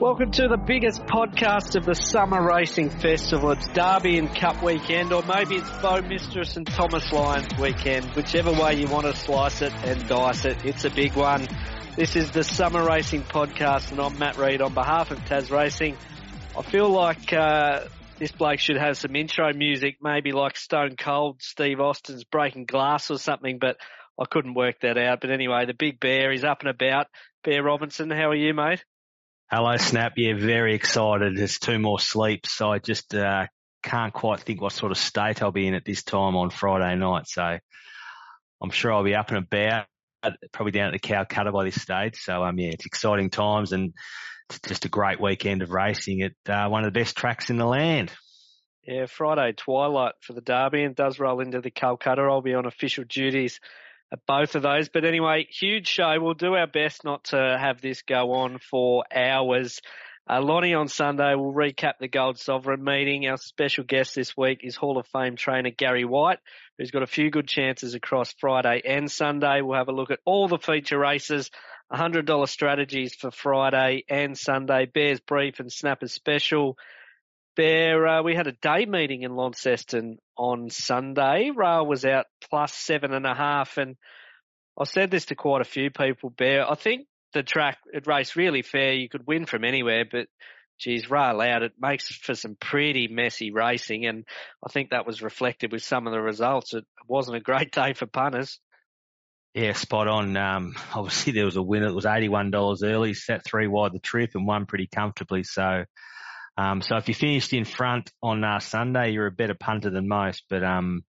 Welcome to the biggest podcast of the Summer Racing Festival. It's Derby and Cup weekend, or maybe it's Bow Mistress and Thomas Lyons weekend. Whichever way you want to slice it and dice it, it's a big one. This is the Summer Racing Podcast, and I'm Matt Reid on behalf of Tas Racing. I feel like uh, this bloke should have some intro music, maybe like Stone Cold, Steve Austin's Breaking Glass or something, but I couldn't work that out. But anyway, the big bear is up and about. Bear Robinson, how are you, mate? Hello, Snap. Yeah, very excited. There's two more sleeps, so I just uh, can't quite think what sort of state I'll be in at this time on Friday night. So I'm sure I'll be up and about, probably down at the Calcutta by this stage. So um, yeah, it's exciting times and it's just a great weekend of racing at uh, one of the best tracks in the land. Yeah, Friday twilight for the Derby and does roll into the Calcutta. I'll be on official duties at both of those. But anyway, huge show. We'll do our best not to have this go on for hours. Uh, Lonnie on Sunday will recap the Gold Sovereign meeting. Our special guest this week is Hall of Fame trainer Gary White, who's got a few good chances across Friday and Sunday. We'll have a look at all the feature races, $100 strategies for Friday and Sunday, Bears Brief and Snapper Special. Bear, uh, we had a day meeting in Launceston on Sunday. Rail was out plus seven and a half, and I said this to quite a few people. Bear, I think the track it raced really fair. You could win from anywhere, but geez, rail out. It makes for some pretty messy racing, and I think that was reflected with some of the results. It wasn't a great day for punters. Yeah, spot on. Um, obviously there was a winner. It was eighty-one dollars early, set three wide the trip, and won pretty comfortably. So um, so if you finished in front on uh, Sunday, you're a better punter than most. But um,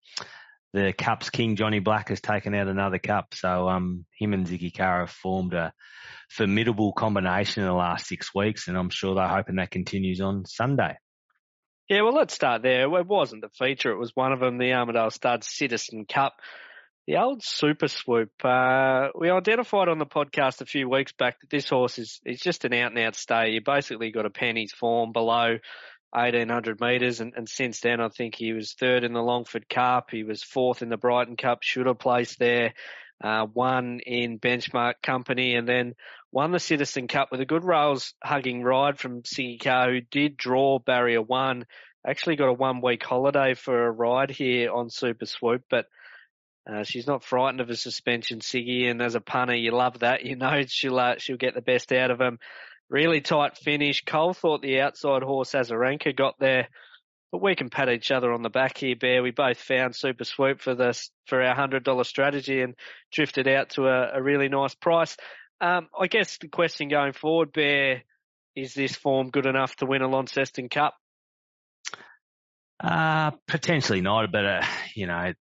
the Cup's King Johnny Black has taken out another Cup, so um, him and Siggy Carr have formed a formidable combination in the last six weeks, and I'm sure they're hoping that continues on Sunday. Yeah, well, let's start there. It wasn't the feature; it was one of them, the Armadale Stud Citizen Cup. The old super swoop. Uh, we identified on the podcast a few weeks back that this horse is, is just an out and out stay. You basically got a penny's form below 1800 metres and, and since then I think he was third in the Longford Cup. He was fourth in the Brighton Cup, should have placed there. Uh, won in benchmark company and then won the Citizen Cup with a good rails hugging ride from Carr who did draw barrier one. Actually got a one week holiday for a ride here on Super Swoop, but uh, she's not frightened of a suspension, Siggy, and as a punter, you love that. You know she'll uh, she'll get the best out of him. Really tight finish. Cole thought the outside horse Azarenka got there, but we can pat each other on the back here, Bear. We both found Super Swoop for this for our hundred dollar strategy and drifted out to a, a really nice price. Um, I guess the question going forward, Bear, is this form good enough to win a Launceston Cup? Uh, potentially not, but uh, you know,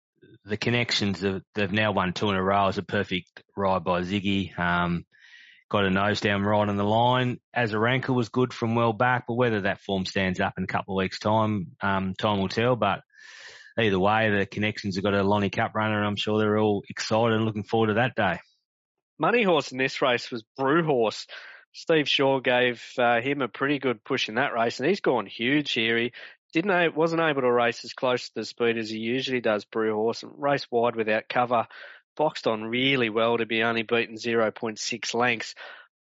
the connections of, they've now won two in a row is a perfect ride by Siggy. Um, got a nose down right on the line. Azarenka was good from well back, but whether that form stands up in a couple of weeks' time, um, time will tell. But either way, the connections have got a Lonnie Cup runner, and I'm sure they're all excited and looking forward to that day. Money horse in this race was Brew Horse. Steve Shaw gave uh, him a pretty good push in that race, and he's gone huge here. He didn't know, wasn't able to race as close to the speed as he usually does, Brew Horse, and race wide without cover. Boxed on really well to be only beaten 0.6 lengths.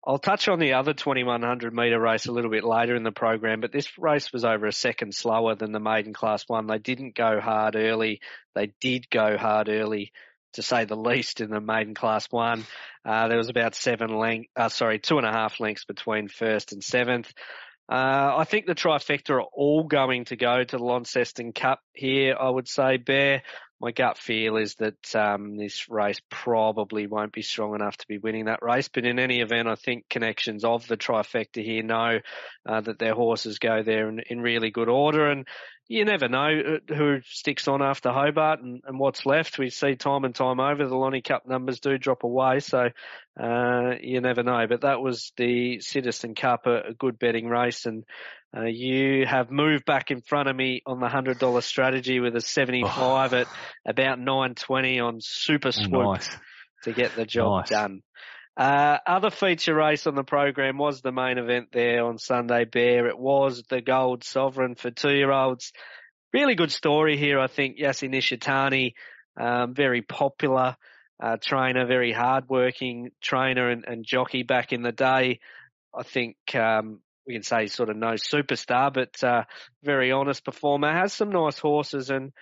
I'll touch on the other 2100 metre race a little bit later in the program, but this race was over a second slower than the maiden class one. They didn't go hard early. They did go hard early, to say the least, in the maiden class one. Uh, there was about seven length, uh, sorry, two and a half lengths between first and seventh. Uh, I think the trifecta are all going to go to the Launceston Cup here. I would say, Bear. My gut feel is that um, this race probably won't be strong enough to be winning that race. But in any event, I think connections of the trifecta here know uh, that their horses go there in, in really good order. And you never know uh, who sticks on after Hobart and, and, what's left. We see time and time over the Lonnie Cup numbers do drop away, so uh, you never know. But that was the Citizen Cup, a, a good betting race, and uh, you have moved back in front of me on the hundred dollar strategy with a seventy five oh. at about nine twenty on Super Swoop nice. to get the job nice. done. Uh, other feature race on the program was the main event there on Sunday Bear. It was the Gold Sovereign for two year olds. Really good story here, I think. Yassi Nishitani, um, very popular uh, trainer, very hardworking trainer and, and, jockey back in the day. I think um, we can say sort of no superstar, but uh, very honest performer. Has some nice horses, and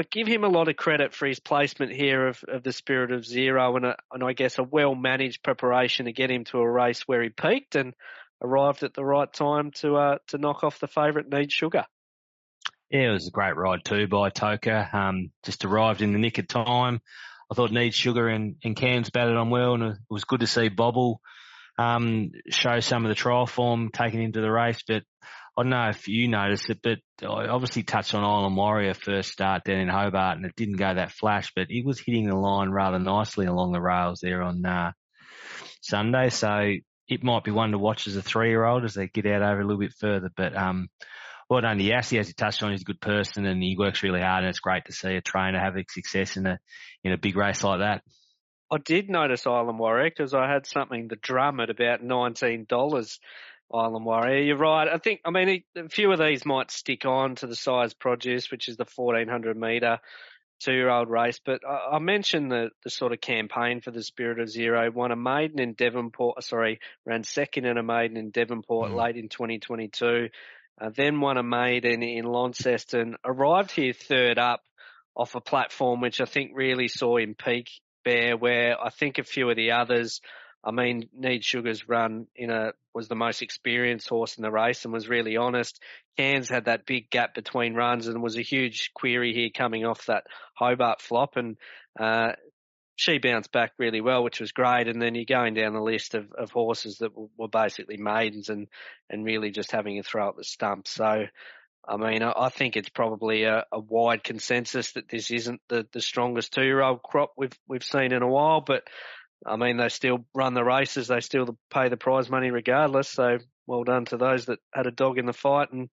I give him a lot of credit for his placement here of, of the Spirit of Zero, and a, and I guess a well managed preparation to get him to a race where he peaked and arrived at the right time to uh, to knock off the favourite Need Sugar. Yeah, it was a great ride too by Toka. Um, just arrived in the nick of time. I thought Need Sugar and, and Cairns batted on well, and it was good to see Bobble um, show some of the trial form taken into the race. But I don't know if you noticed it, but I obviously touched on Island Warrior first start down in Hobart, and it didn't go that flash, but he was hitting the line rather nicely along the rails there on uh, Sunday. So it might be one to watch as a three-year-old as they get out over a little bit further. But um, well done to Yassi, as you touched on. He's a good person and he works really hard, and it's great to see a trainer having success in a in a big race like that. I did notice Island Warrior because I had something the drum at about nineteen dollars. Island Warrior, you're right. I think I mean a few of these might stick on to the Sires Produce, which is the fourteen hundred meter two year old race. But I, I, mentioned the the sort of campaign for the Spirit of Zero. Won a maiden in Devonport. Sorry, ran second in a maiden in Devonport mm. late in 2022. Uh, then won a maiden in Launceston. Arrived here third up off a platform which I think really saw him peak Bear, where I think a few of the others, I mean, Need Sugar's run in a was the most experienced horse in the race and was really honest. Cairns had that big gap between runs and was a huge query here coming off that Hobart flop and uh, she bounced back really well, which was great. And then you're going down the list of, of horses that were, basically maidens and, and really just having a throw at the stump. So I mean, I think it's probably a, a wide consensus that this isn't the, the strongest two-year-old crop we've we've seen in a while. But I mean, they still run the races, they still pay the prize money regardless. So well done to those that had a dog in the fight, and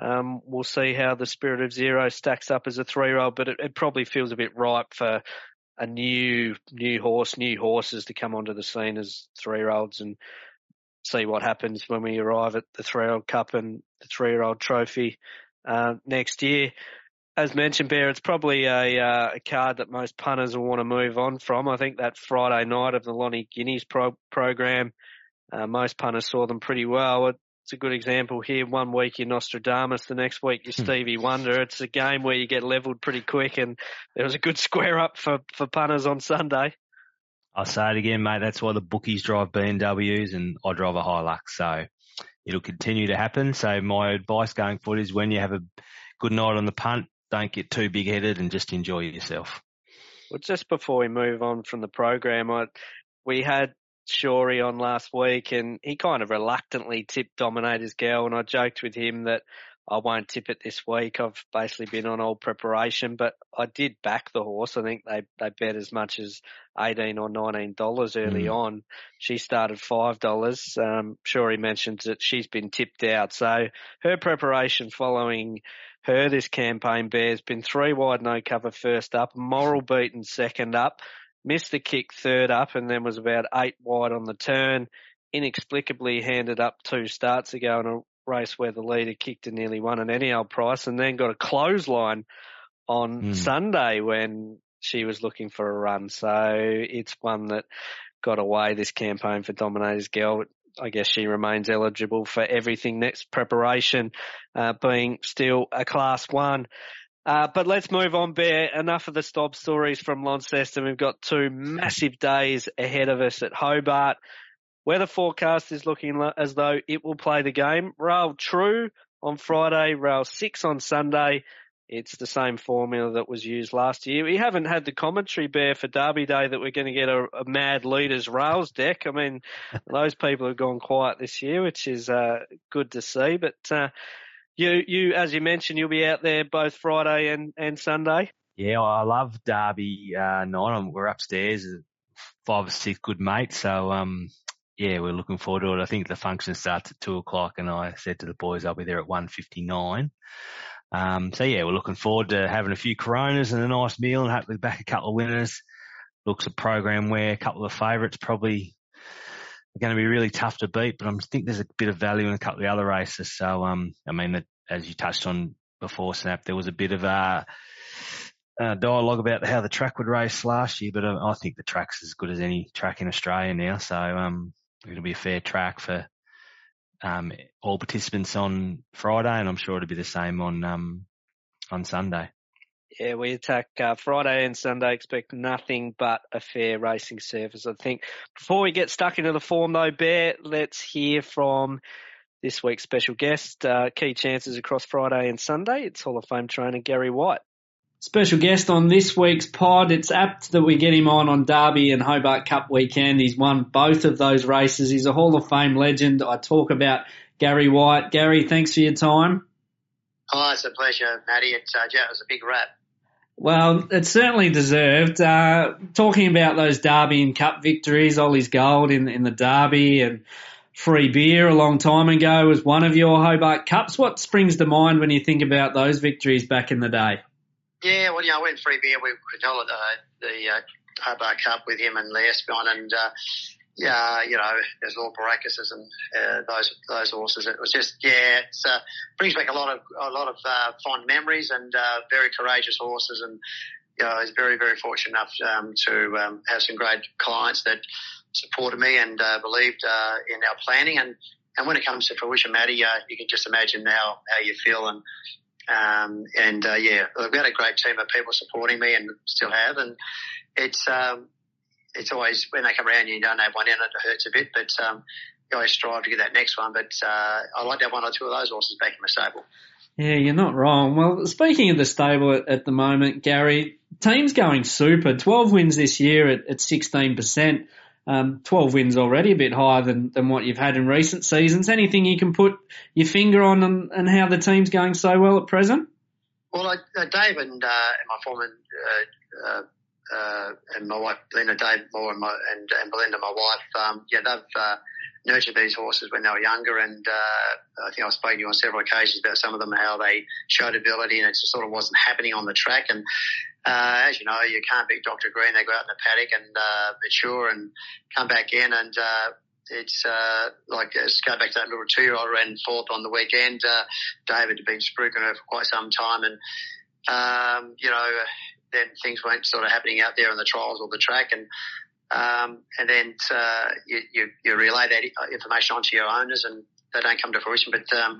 um, we'll see how the Spirit of Zero stacks up as a three-year-old. But it, it probably feels a bit ripe for a new new horse, new horses to come onto the scene as three-year-olds and see what happens when we arrive at the three-year-old cup and the three-year-old trophy uh, next year. As mentioned, Bear, it's probably a, uh, a, card that most punters will want to move on from. I think that Friday night of the Lonnie Guineas pro- program, uh, most punters saw them pretty well. It's a good example here. One week you're Nostradamus, the next week you're hmm. Stevie Wonder. It's a game where you get levelled pretty quick, and there was a good square up for, for punters on Sunday. I'll say it again, mate. That's why the bookies drive BMWs and I drive a Hilux. So it'll continue to happen. So my advice going forward is when you have a good night on the punt, don't get too big headed and just enjoy yourself. Well, just before we move on from the program, I, we had Shorey on last week and he kind of reluctantly tipped Dominator's Girl and I joked with him that I won't tip it this week. I've basically been on all preparation, but I did back the horse. I think they, they bet as much as 18 or $19 early mm. on. She started $5. Um, he mentions that she's been tipped out. So her preparation following her this campaign bear's been three wide, no cover first up, moral beaten second up, missed the kick third up and then was about eight wide on the turn inexplicably handed up two starts ago in a race where the leader kicked and nearly won an any old price and then got a clothesline on mm. Sunday when she was looking for a run. So it's one that got away this campaign for Dominator's Girl. I guess she remains eligible for everything next preparation, uh, being still a class one. Uh, but let's move on, Bear. Enough of the stop stories from Launceston. We've got two massive days ahead of us at Hobart. Weather forecast is looking as though it will play the game. Rail true on Friday, rail six on Sunday. It's the same formula that was used last year. We haven't had the commentary bear for Derby Day that we're going to get a, a mad leaders rails deck. I mean, those people have gone quiet this year, which is uh, good to see. But uh, you, you, as you mentioned, you'll be out there both Friday and, and Sunday. Yeah, I love Derby uh, night. We're upstairs, five or six good mates. So um, yeah, we're looking forward to it. I think the function starts at two o'clock, and I said to the boys I'll be there at one fifty nine. Um, so yeah, we're looking forward to having a few Coronas and a nice meal, and hopefully back a couple of winners. Looks a program where a couple of favourites probably are going to be really tough to beat, but I think there's a bit of value in a couple of the other races. So um, I mean, as you touched on before, Snap, there was a bit of a uh, dialogue about how the track would race last year, but uh, I think the track's as good as any track in Australia now. So um, it'll be a fair track for um, all participants on Friday, and I'm sure it'll be the same on um, on Sunday. Yeah, we attack uh, Friday and Sunday. Expect nothing but a fair racing surface. I think. Before we get stuck into the form, though, Bear, let's hear from this week's special guest. Uh, key chances across Friday and Sunday. It's Hall of Fame trainer Gary White. Special guest on this week's pod. It's apt that we get him on on Derby and Hobart Cup weekend. He's won both of those races. He's a Hall of Fame legend. I talk about Gary White. Gary, thanks for your time. Oh, it's a pleasure, Matty. It's, uh, yeah, it was a big rap. Well, it's certainly deserved. Uh, talking about those Derby and Cup victories, Ollie's Gold in, in the Derby and free beer a long time ago was one of your Hobart Cups. What springs to mind when you think about those victories back in the day? Yeah, well, know, I went free beer. We controlled uh, the uh, Hobart Cup with him and Lee and uh, yeah, you know, there's all Baracus and uh, those those horses. It was just yeah, it uh, brings back a lot of a lot of uh, fond memories and uh, very courageous horses, and you know, I was very very fortunate enough um, to um, have some great clients that supported me and uh, believed uh, in our planning and. And when it comes to fruition, Matty, uh, you can just imagine now how you feel and um, and uh, yeah, we've got a great team of people supporting me and still have. And it's um, it's always when they come around, you don't have one in it, it hurts a bit, but um, you always strive to get that next one. But uh, I like to have one or two of those horses back in my stable. Yeah, you're not wrong. Well, speaking of the stable at, at the moment, Gary, team's going super. 12 wins this year at, at 16%. Um, 12 wins already, a bit higher than, than what you've had in recent seasons. Anything you can put your finger on and, and how the team's going so well at present? Well, uh, Dave and, uh, and my foreman, uh, uh, uh and my wife, Belinda, Dave Moore and, my, and, and Belinda, my wife, um, yeah, they've uh, nurtured these horses when they were younger. And uh, I think I've spoken to you on several occasions about some of them, how they showed ability and it just sort of wasn't happening on the track. And uh, as you know, you can't beat Dr. Green. They go out in the paddock and uh, mature and come back in. And uh, it's uh, like, let's go back to that little two-year-old ran fourth on the weekend. Uh, David had been spruiking her for quite some time. And, um, you know, then things weren't sort of happening out there in the trials or the track. And um, and then uh, you, you, you relay that information onto your owners and they don't come to fruition. But um,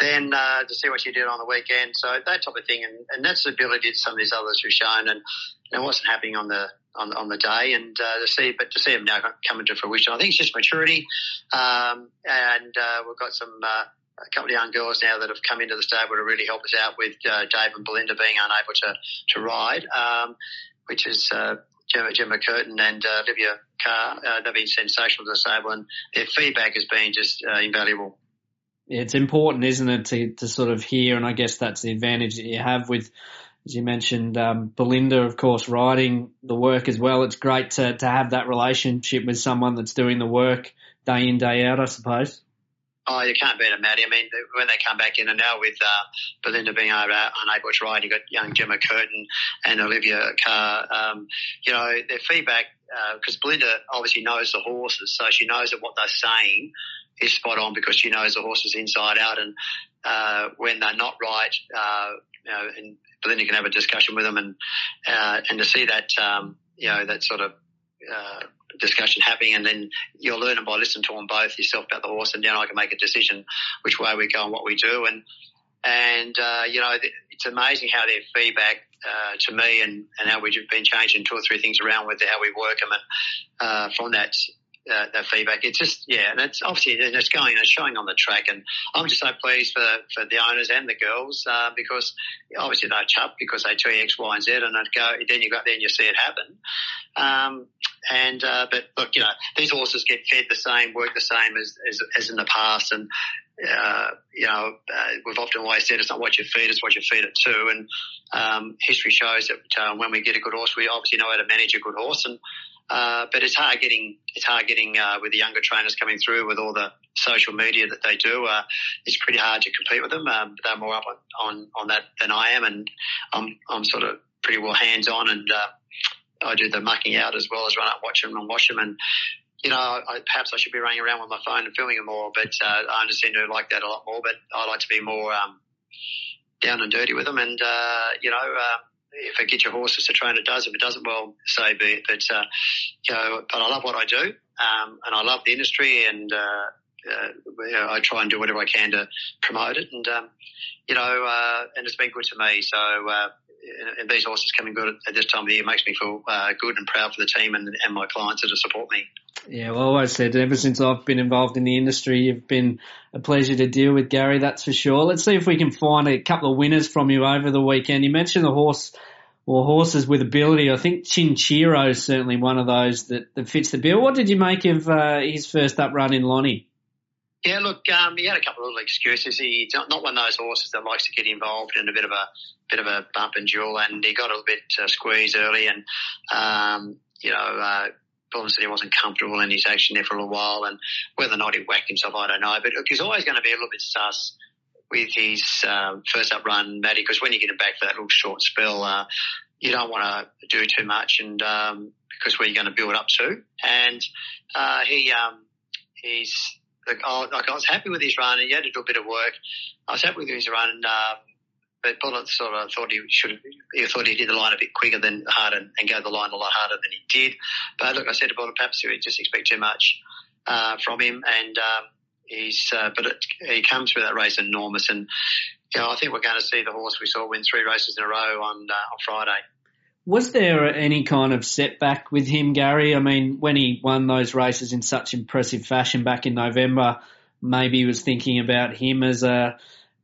then uh, to see what you did on the weekend, so that type of thing, and, and that's the ability that some of these others have shown, and it wasn't happening on the on, on the day, and uh, to see, but to see them now coming to fruition, I think it's just maturity, um, and uh, we've got some. Uh, a couple of young girls now that have come into the stable to really help us out with uh, Dave and Belinda being unable to to ride, um, which is uh, Gemma, Gemma Curtin and uh, Olivia Carr. Uh, they've been sensational to stable, and their feedback has been just uh, invaluable. It's important, isn't it, to, to sort of hear, and I guess that's the advantage that you have with, as you mentioned, um, Belinda, of course, writing the work as well. It's great to, to have that relationship with someone that's doing the work day in, day out, I suppose. Oh, you can't beat them, Matty. I mean, when they come back in, and now with uh, Belinda being able, unable to ride, you've got young Gemma Curtin and Olivia Carr. Um, you know, their feedback, because uh, Belinda obviously knows the horses, so she knows that what they're saying is spot on because she knows the horses inside out. And uh, when they're not right, uh, you know, and Belinda can have a discussion with them, and uh, and to see that, um, you know, that sort of uh, discussion happening, and then you're learning by listening to them both yourself about the horse, and then I can make a decision which way we go and what we do. And and uh, you know, it's amazing how their feedback uh, to me and, and how we've been changing two or three things around with how we work them, and uh, from that uh, that feedback. It's just yeah, and it's obviously it's going and it's showing on the track, and I'm just so pleased for for the owners and the girls uh, because obviously they're chuffed because they tell you X, Y, and Z, and it go then you go there and you see it happen. Um, and uh, but look, you know these horses get fed the same, work the same as as, as in the past, and uh, you know, uh, we've often always said it's not what you feed, it's what you feed it to. And um, history shows that uh, when we get a good horse, we obviously know how to manage a good horse. And uh, but it's hard getting it's hard getting uh, with the younger trainers coming through with all the social media that they do. Uh, it's pretty hard to compete with them. Um, they're more up on, on, on that than I am, and I'm I'm sort of pretty well hands on, and I do the mucking out as well as run up, watch them, and wash them, and you know, I, perhaps I should be running around with my phone and filming them more, but uh, I understand to like that a lot more. But I like to be more um, down and dirty with them, and uh, you know, uh, if it gets your horses to train, it does. If it doesn't, well, so be it. But uh, you know, but I love what I do, um, and I love the industry, and uh, uh, you know, I try and do whatever I can to promote it, and um, you know, uh, and it's been good to me. So. And these horses coming good at this time of the year makes me feel uh, good and proud for the team and, and my clients that support me. Yeah, well, I said ever since I've been involved in the industry, you've been a pleasure to deal with, Gary. That's for sure. Let's see if we can find a couple of winners from you over the weekend. You mentioned the horse or horses with ability. I think Chinchero is certainly one of those that, that fits the bill. What did you make of uh, his first up run in Lonnie? Yeah, look, um, he had a couple of little excuses. He's not, one of those horses that likes to get involved in a bit of a bit of a bump and duel, and he got a little bit uh, squeezed early, and um, you know. Uh, said he wasn't comfortable in his action there for a little while, and whether or not he whacked himself, I don't know. But look, he's always going to be a little bit sus with his um, first up run, Matty, because when you get him back for that little short spell, uh, you don't want to do too much, and um, because where you're going to build up to. And uh, he um, he's oh, like I was happy with his run, and he had to do a bit of work. I was happy with his run, um, but Bullen sort of thought he should. He thought he did the line a bit quicker than harder, and go the line a lot harder than he did. But look, I said to Bullen, perhaps we just expect too much uh, from him, and um, he's. Uh, but it, he comes through that race enormous, and you know, I think we're going to see the horse we saw win three races in a row on uh, on Friday. Was there any kind of setback with him, Gary? I mean, when he won those races in such impressive fashion back in November, maybe he was thinking about him as a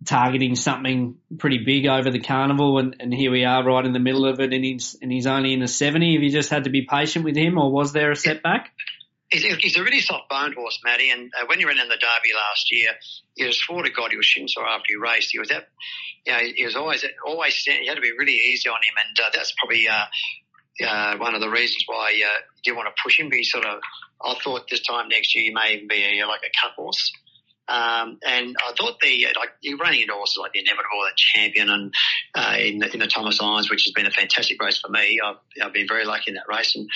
targeting something pretty big over the carnival, and, and here we are right in the middle of it, and he's and he's only in the seventy. Have you just had to be patient with him, or was there a setback? He's, a really soft boned horse, Matty. And uh, when you ran in the Derby last year, he was swore to God he was shin sore after he raced. He was that, you know, he was always always you had to be really easy on him, and uh, that's probably uh, uh, one of the reasons why uh, you didn't want to push him. But he sort of, I thought this time next year he may even be a, like a cut horse. Um, and I thought the like you're running into horses like the Inevitable, the Champion, and uh, in, the, in the Thomas Lyons, which has been a fantastic race for me. I've, I've been very lucky in that race, and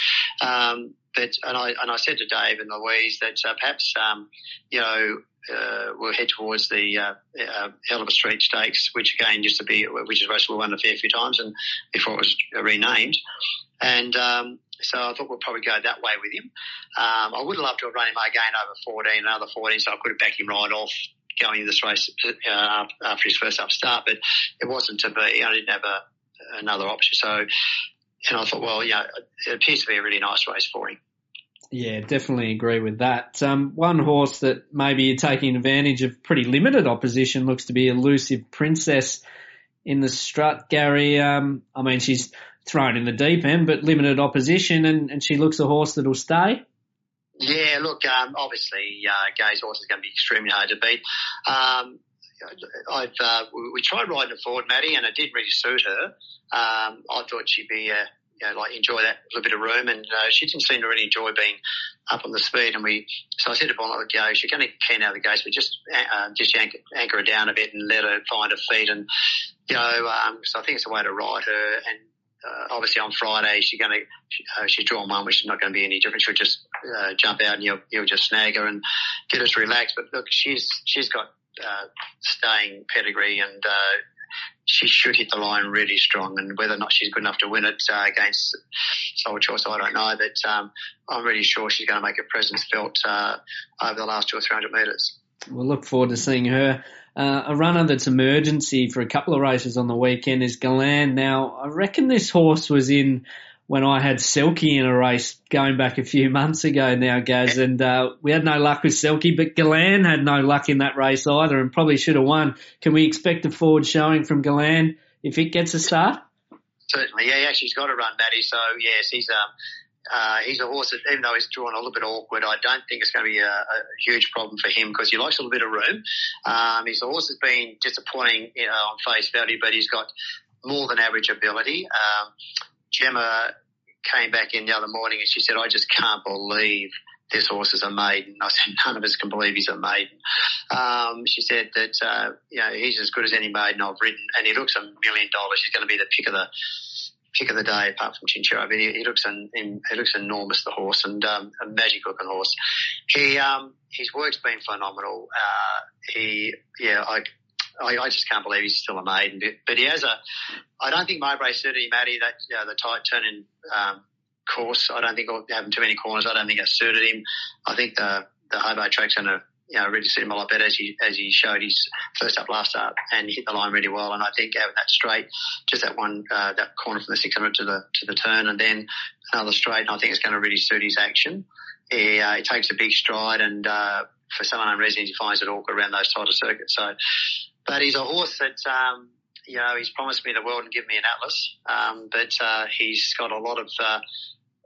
um, but and I and I said to Dave and Louise that uh, perhaps um, you know uh, we'll head towards the uh, uh, a Street Stakes, which again used to be which is race we won a fair few times and before it was renamed, and um, so I thought we'd probably go that way with him. Um, I would love to have run him again over 14, another 14, so I could have backed him right off going into this race uh, after his first up start, but it wasn't to be. I didn't have a, another option. So, and I thought, well, yeah, it appears to be a really nice race for him. Yeah, definitely agree with that. Um, one horse that maybe you're taking advantage of pretty limited opposition looks to be Elusive Princess in the strut, Gary. Um, I mean, she's thrown in the deep end, but limited opposition, and, and she looks a horse that'll stay. Yeah, look, um, obviously, uh, Gay's horse is going to be extremely hard to beat. Um, I've uh, we tried riding it forward, Matty, and it didn't really suit her. Um, I thought she'd be, uh, you know, like enjoy that little bit of room, and uh, she didn't seem to really enjoy being up on the speed. And we, so I said to Bonnet, "Go, she's going to keen out of the gates, but just uh, just anchor, anchor her down a bit and let her find her feet." And you know, um, so I think it's a way to ride her and uh, obviously on Friday she's going to uh, she's drawn one, which is not going to be any different. She'll just uh, jump out and you'll you'll just snag her and get us relaxed. But look, she's she's got uh, staying pedigree and. Uh, she should hit the line really strong, and whether or not she's good enough to win it uh, against Soul Choice, I don't know. But um, I'm really sure she's going to make her presence felt over the last two or three hundred metres. We'll look forward to seeing her uh, a runner that's emergency for a couple of races on the weekend is Galan. Now, I reckon this horse was in when I had Selkie in a race going back a few months ago now, Gaz, and uh, we had no luck with Selkie, but Galan had no luck in that race either and probably should have won. Can we expect a forward showing from Galan if it gets a start? Certainly, yeah, yeah, she's got to run, Matty. So yes, he's um, uh, he's a horse that, even though he's drawn a little bit awkward, I don't think it's going to be a, a huge problem for him because he likes a little bit of room. Um, he's a horse that's been disappointing you know, on face value, but he's got more than average ability. Um, Gemma came back in the other morning and she said, I just can't believe this horse is a maiden. I said, none of us can believe he's a maiden. Um, she said that, uh, you know, he's as good as any maiden I've ridden and he looks a million dollars. He's going to be the pick of the, pick of the day apart from Chinchero. But he, he looks an, he looks enormous, the horse, and um, a magic looking horse. He um, his work's been phenomenal. Uh, he yeah, I, I, I just can't believe he's still a maiden. But, but he has a. I don't think Mowbray suited him, Matty. That you know, the tight turning um, course. I don't think having too many corners. I don't think it suited him. I think the the Hobart track's going to you know, really suit him a lot better as he as he showed his first up, last up, and hit the line really well. And I think having that straight, just that one uh, that corner from the 600 to the to the turn, and then another straight, and I think it's going to really suit his action. He, uh, he takes a big stride, and uh, for some unknown reason, he finds it awkward around those tighter circuits. So, but he's a horse that. Um, you know, he's promised me the world and given me an atlas, um, but uh, he's got a lot of uh,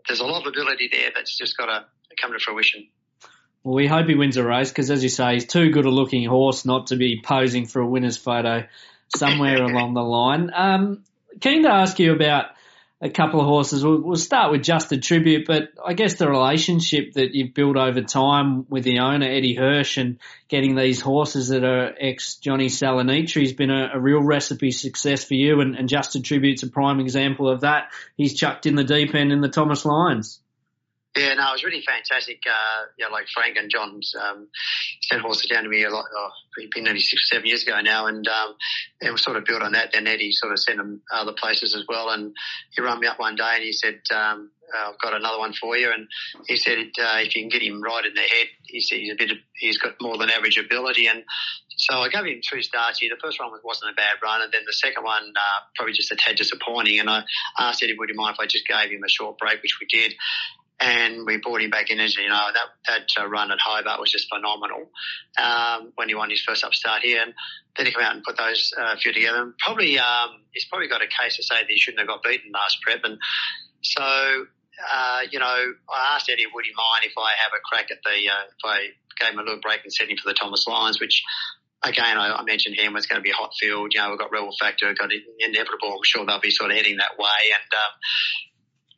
there's a lot of ability there that's just got to come to fruition. Well, we hope he wins a race because, as you say, he's too good a looking horse not to be posing for a winner's photo somewhere along the line. Um, keen to ask you about a couple of horses. We'll, we'll, start with Just a Tribute, but I guess the relationship that you've built over time with the owner, Eddie Hirsch, and getting these horses that are ex Johnny Salanitri has been a, a, real recipe success for you, and, and Just a Tribute's a prime example of that. He's chucked in the deep end in the Thomas Lyons. Yeah, no, it was really fantastic. Uh, you know, like Frank and John's um, sent horses down to me a lot. Oh, been nearly six or seven years ago now, and um, it was sort of built on that. Then Eddie sort of sent them other places as well, and he rang me up one day and he said, um, "I've got another one for you." And he said, uh, "If you can get him right in the head, he said he's a bit, of, he's got more than average ability." And so I gave him two starts here. The first one wasn't a bad run, and then the second one uh, probably just a tad disappointing. And I asked Eddie, would he mind if I just gave him a short break, which we did and we brought him back in as you know that that uh, run at Hobart was just phenomenal um, when he won his first upstart here, and then he came out and put those uh, few together. And probably um, he's probably got a case to say that he shouldn't have got beaten last prep, and so uh, you know I asked Eddie would he mind if I have a crack at the uh, if I gave him a little break and sent him for the Thomas Lyons, which again, I, I, mentioned him. was going to be a hot field. You know, we've got Rebel Factor, got Inevitable. I'm sure they'll be sort of heading that way. And um,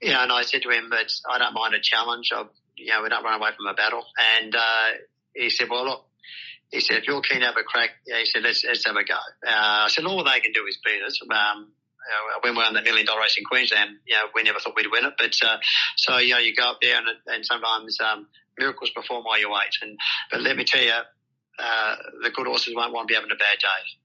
you know, and I said to him that I don't mind a challenge. I, you know, we don't run away from a battle. And uh, he said, well, look, he said, if you're keen to have a crack, yeah, he said, let's, let's have a go. Uh, I said, all they can do is beat us. Um, when we won that million dollar race in Queensland, you know, we never thought we'd win it. But, uh, so, you know, you go up there and, and sometimes, um, miracles perform while you wait. And, but let me tell you, uh, the good horses won't want to be having a bad day.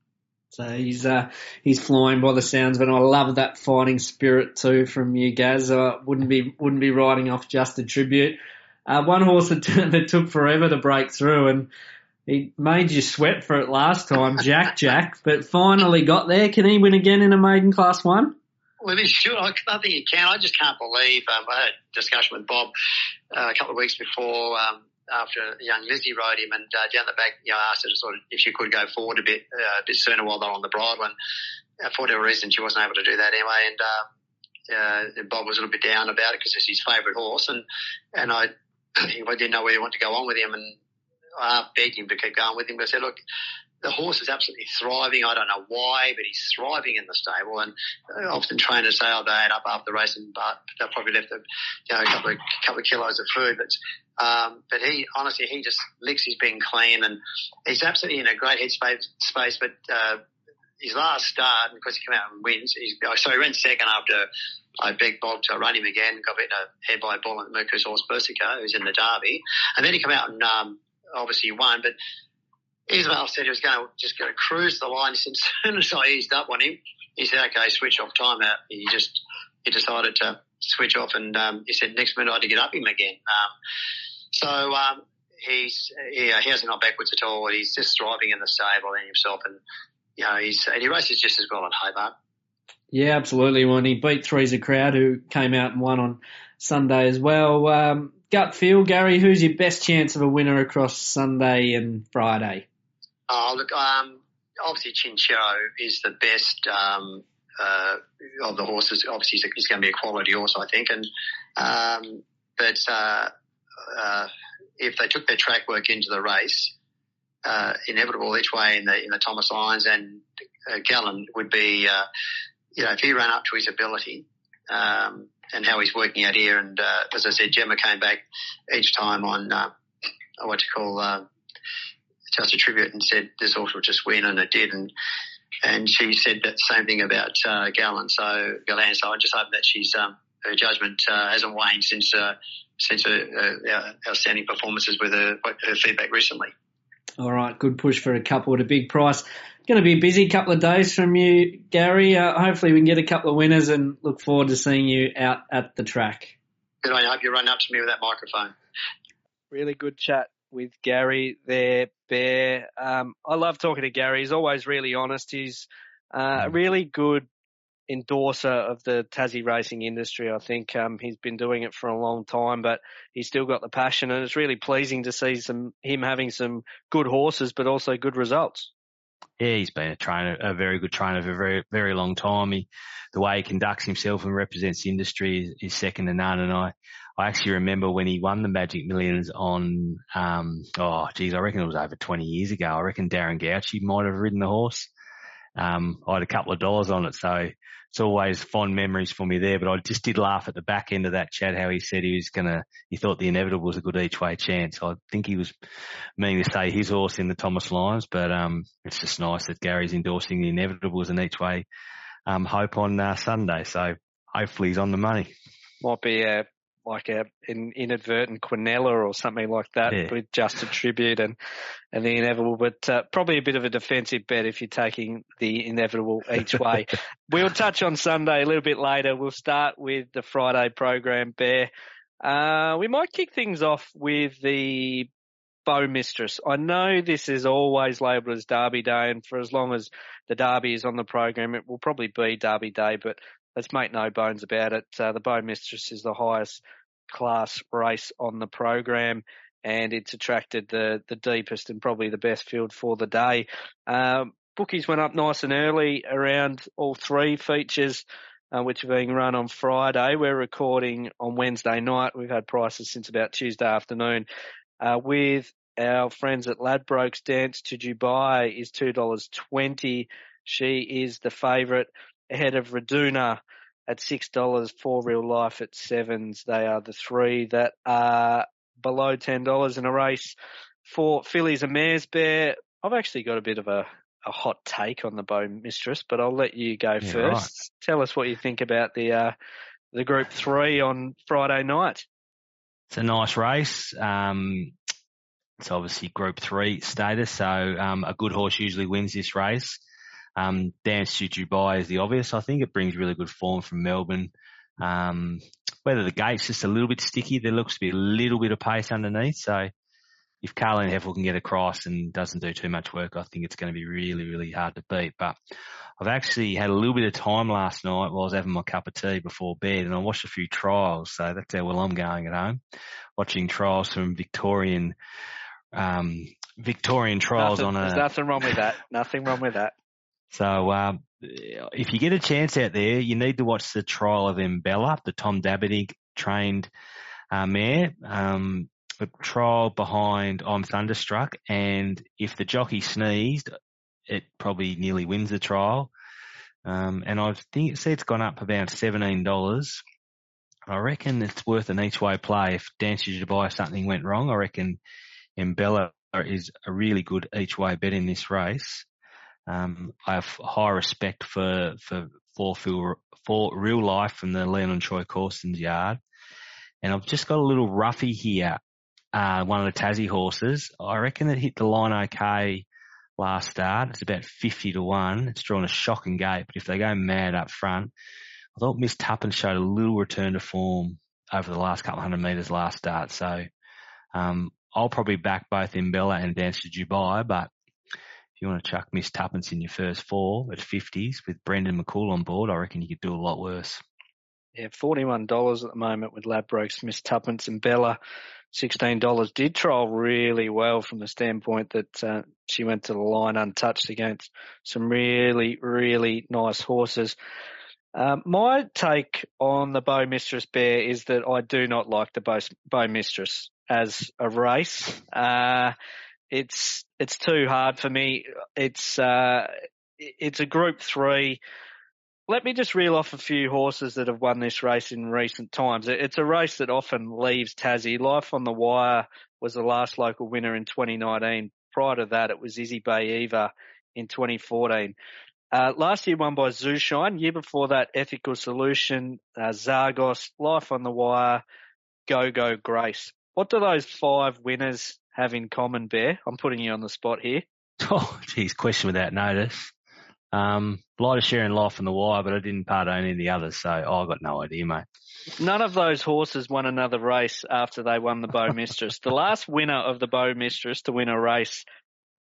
So he's uh, he's flying by the sounds but I love that fighting spirit too from you, Gaz. I wouldn't be wouldn't be riding off just a tribute. Uh, one horse that, that took forever to break through, and he made you sweat for it last time, Jack Jack, but finally got there. Can he win again in a maiden class one? Well, he should. I, I think he can. I just can't believe. Um, I had a discussion with Bob uh, a couple of weeks before um, after young Lizzie rode him, and uh, down the back, you know, asked her to sort of if she could go forward a bit, uh, a bit sooner while they're on the bridle, and uh, for whatever reason, she wasn't able to do that anyway. And uh, uh, Bob was a little bit down about it because it's his favourite horse, and and I, I didn't know where he wanted to go on with him, and I begged him to keep going with him. But I said, look, the horse is absolutely thriving. I don't know why, but he's thriving in the stable. And often trainers say, oh, they ate up after the race, and but they probably left a, you know, a couple of couple of kilos of food. But um, but he honestly, he just licks his being clean, and he's absolutely in a great headspace. Space, but uh, his last start, and because he came out and wins, he's, so he ran second after I begged Bob to run him again, got beaten a head by a ball at Mercury's horse Persico, who's in the Derby, and then he came out and um, obviously won, but Ismail said he was going to just going to cruise the line. He said, as soon as I eased up on him, he said, okay, switch off time out. He just, he decided to switch off and, um, he said, next minute I had to get up him again. Um, so, um, he's, yeah, he hasn't gone backwards at all. He's just thriving in the stable and himself and, you know, he's, and he races just as well at Hobart. Yeah, absolutely. When he beat Three's a Crowd, who came out and won on Sunday as well. Um, gut feel, Gary, who's your best chance of a winner across Sunday and Friday? Oh, look, um, obviously Chinchero is the best um, uh, of the horses. Obviously, he's, going to be a quality horse, I think. And um, but uh, uh, if they took their track work into the race, uh, inevitable each way in the in the Thomas Lyons and uh, Gallen would be, uh, you know, if he ran up to his ability. Um, and how he's working out here, and as I said, Gemma came back each time on what you call just a tribute and said this horse will just win, and it did. And and she said that same thing about uh, Gallen. So Galan. So I just hope that she's um, her judgment uh, hasn't waned since uh, since her, uh, outstanding performances with her, her feedback recently. All right, good push for a couple at a big price. Going to be a busy couple of days from you, Gary. Uh, hopefully, we can get a couple of winners and look forward to seeing you out at the track. Good. I hope you run up to me with that microphone. Really good chat with Gary there, Bear. Um, I love talking to Gary. He's always really honest. He's uh, a really good endorser of the Tassie racing industry. I think um, he's been doing it for a long time, but he's still got the passion, and it's really pleasing to see some him having some good horses, but also good results. Yeah, he's been a trainer, a very good trainer for a very, very long time. He, the way he conducts himself and represents the industry is, is second to none. And I, I actually remember when he won the Magic Millions on, um, oh, geez, I reckon it was over 20 years ago. I reckon Darren Gauci might have ridden the horse. Um, I had a couple of dollars on it, so it's always fond memories for me there. But I just did laugh at the back end of that chat how he said he was gonna, he thought the inevitable was a good each way chance. I think he was meaning to say his horse in the Thomas Lyons, but um, it's just nice that Gary's endorsing the inevitable as an each way um, hope on uh, Sunday. So hopefully he's on the money. Might be a like a an inadvertent Quinella or something like that Yeah. with just a tribute and and the inevitable, but uh, probably a bit of a defensive bet if you're taking the inevitable each way. we'll touch on Sunday a little bit later. We'll start with the Friday program. Bear, uh, we might kick things off with the Bow Mistress. I know this is always labelled as Derby Day, and for as long as the Derby is on the program, it will probably be Derby Day, but let's make no bones about it. Uh, the Bow Mistress is the highest class race on the program, and it's attracted the the deepest and probably the best field for the day. Um, bookies went up nice and early around all three features. Uh, which are being run on Friday. We're recording on Wednesday night. We've had prices since about Tuesday afternoon. Uh, with our friends at Ladbrokes, Dance to Dubai is two dollars twenty. She is the favourite ahead of Raduna at six dollars. For real life at sevens. They are the three that are below ten dollars in a race for fillies and mares. Bear. I've actually got a bit of a, a hot take on the Bow Mistress, but I'll let you go Yeah, first. Tell us what you think about the uh, the Group Three on Friday night. It's a nice race. Um, it's obviously Group Three status, so um, a good horse usually wins this race. Um, Dance to Dubai is the obvious. I think it brings really good form from Melbourne. Um, whether the gate's just a little bit sticky, there looks to be a little bit of pace underneath. So if Carleen Hefel can get across and doesn't do too much work, I think it's going to be really, really hard to beat. But I've actually had a little bit of time last night while I was having my cup of tea before bed and I watched a few trials. So that's how well I'm going at home. Watching trials from Victorian, um, Victorian trials nothing, on there's a, nothing wrong with that. Nothing wrong with that. So um, if you get a chance out there, you need to watch the trial of Embella, the Tom Dabernig trained uh, mare. Um, trial behind I'm Thunderstruck, and if the jockey sneezed, it probably nearly wins the trial. Um, and I think said it's gone up about seventeen dollars. I reckon it's worth an each way play. If Dance to Dubai something went wrong, I reckon Embella is a really good each way bet in this race. Um, I have high respect for for for for, for real life from the Leon and Troy Corstens' yard, and I've just got a little roughie here. Uh, one of the Tassie horses. I reckon it hit the line okay last start. It's about fifty to one. It's drawn a shocking gate, but if they go mad up front, I thought Miss Tuppence showed a little return to form over the last couple of hundred metres last start. So um, I'll probably back both Imbella and Dance to Dubai, but if you want to chuck Miss Tuppence in your first four at 50s with Brendon McCoull on board, I reckon you could do a lot worse. Yeah, forty-one dollars at the moment with Ladbrokes, Miss Tuppence and Bella. Sixteen dollars did trial really well from the standpoint that uh, she went to the line untouched against some really, really nice horses. Um, my take on the Bow Mistress Bear is that I do not like the Bow, Bow Mistress as a race. Uh, it's it's too hard for me. It's uh, it's a Group Three let me just reel off a few horses that have won this race in recent times. It's a race that often leaves Tassie. Life on the Wire was the last local winner in 2019. Prior to that, it was Izzy Bay Eva in 2014. Uh, last year won by Zooshine. Year before that, Ethical Solution, uh, Zargos, Life on the Wire, Go Go Grace. What do those five winners have in common, Bear? I'm putting you on the spot here. Oh, geez, question without notice. Um, light a share in life and the wire, but I didn't part any of the others, so oh, I got no idea, mate. None of those horses won another race after they won the Bow Mistress. the last winner of the Bow Mistress to win a race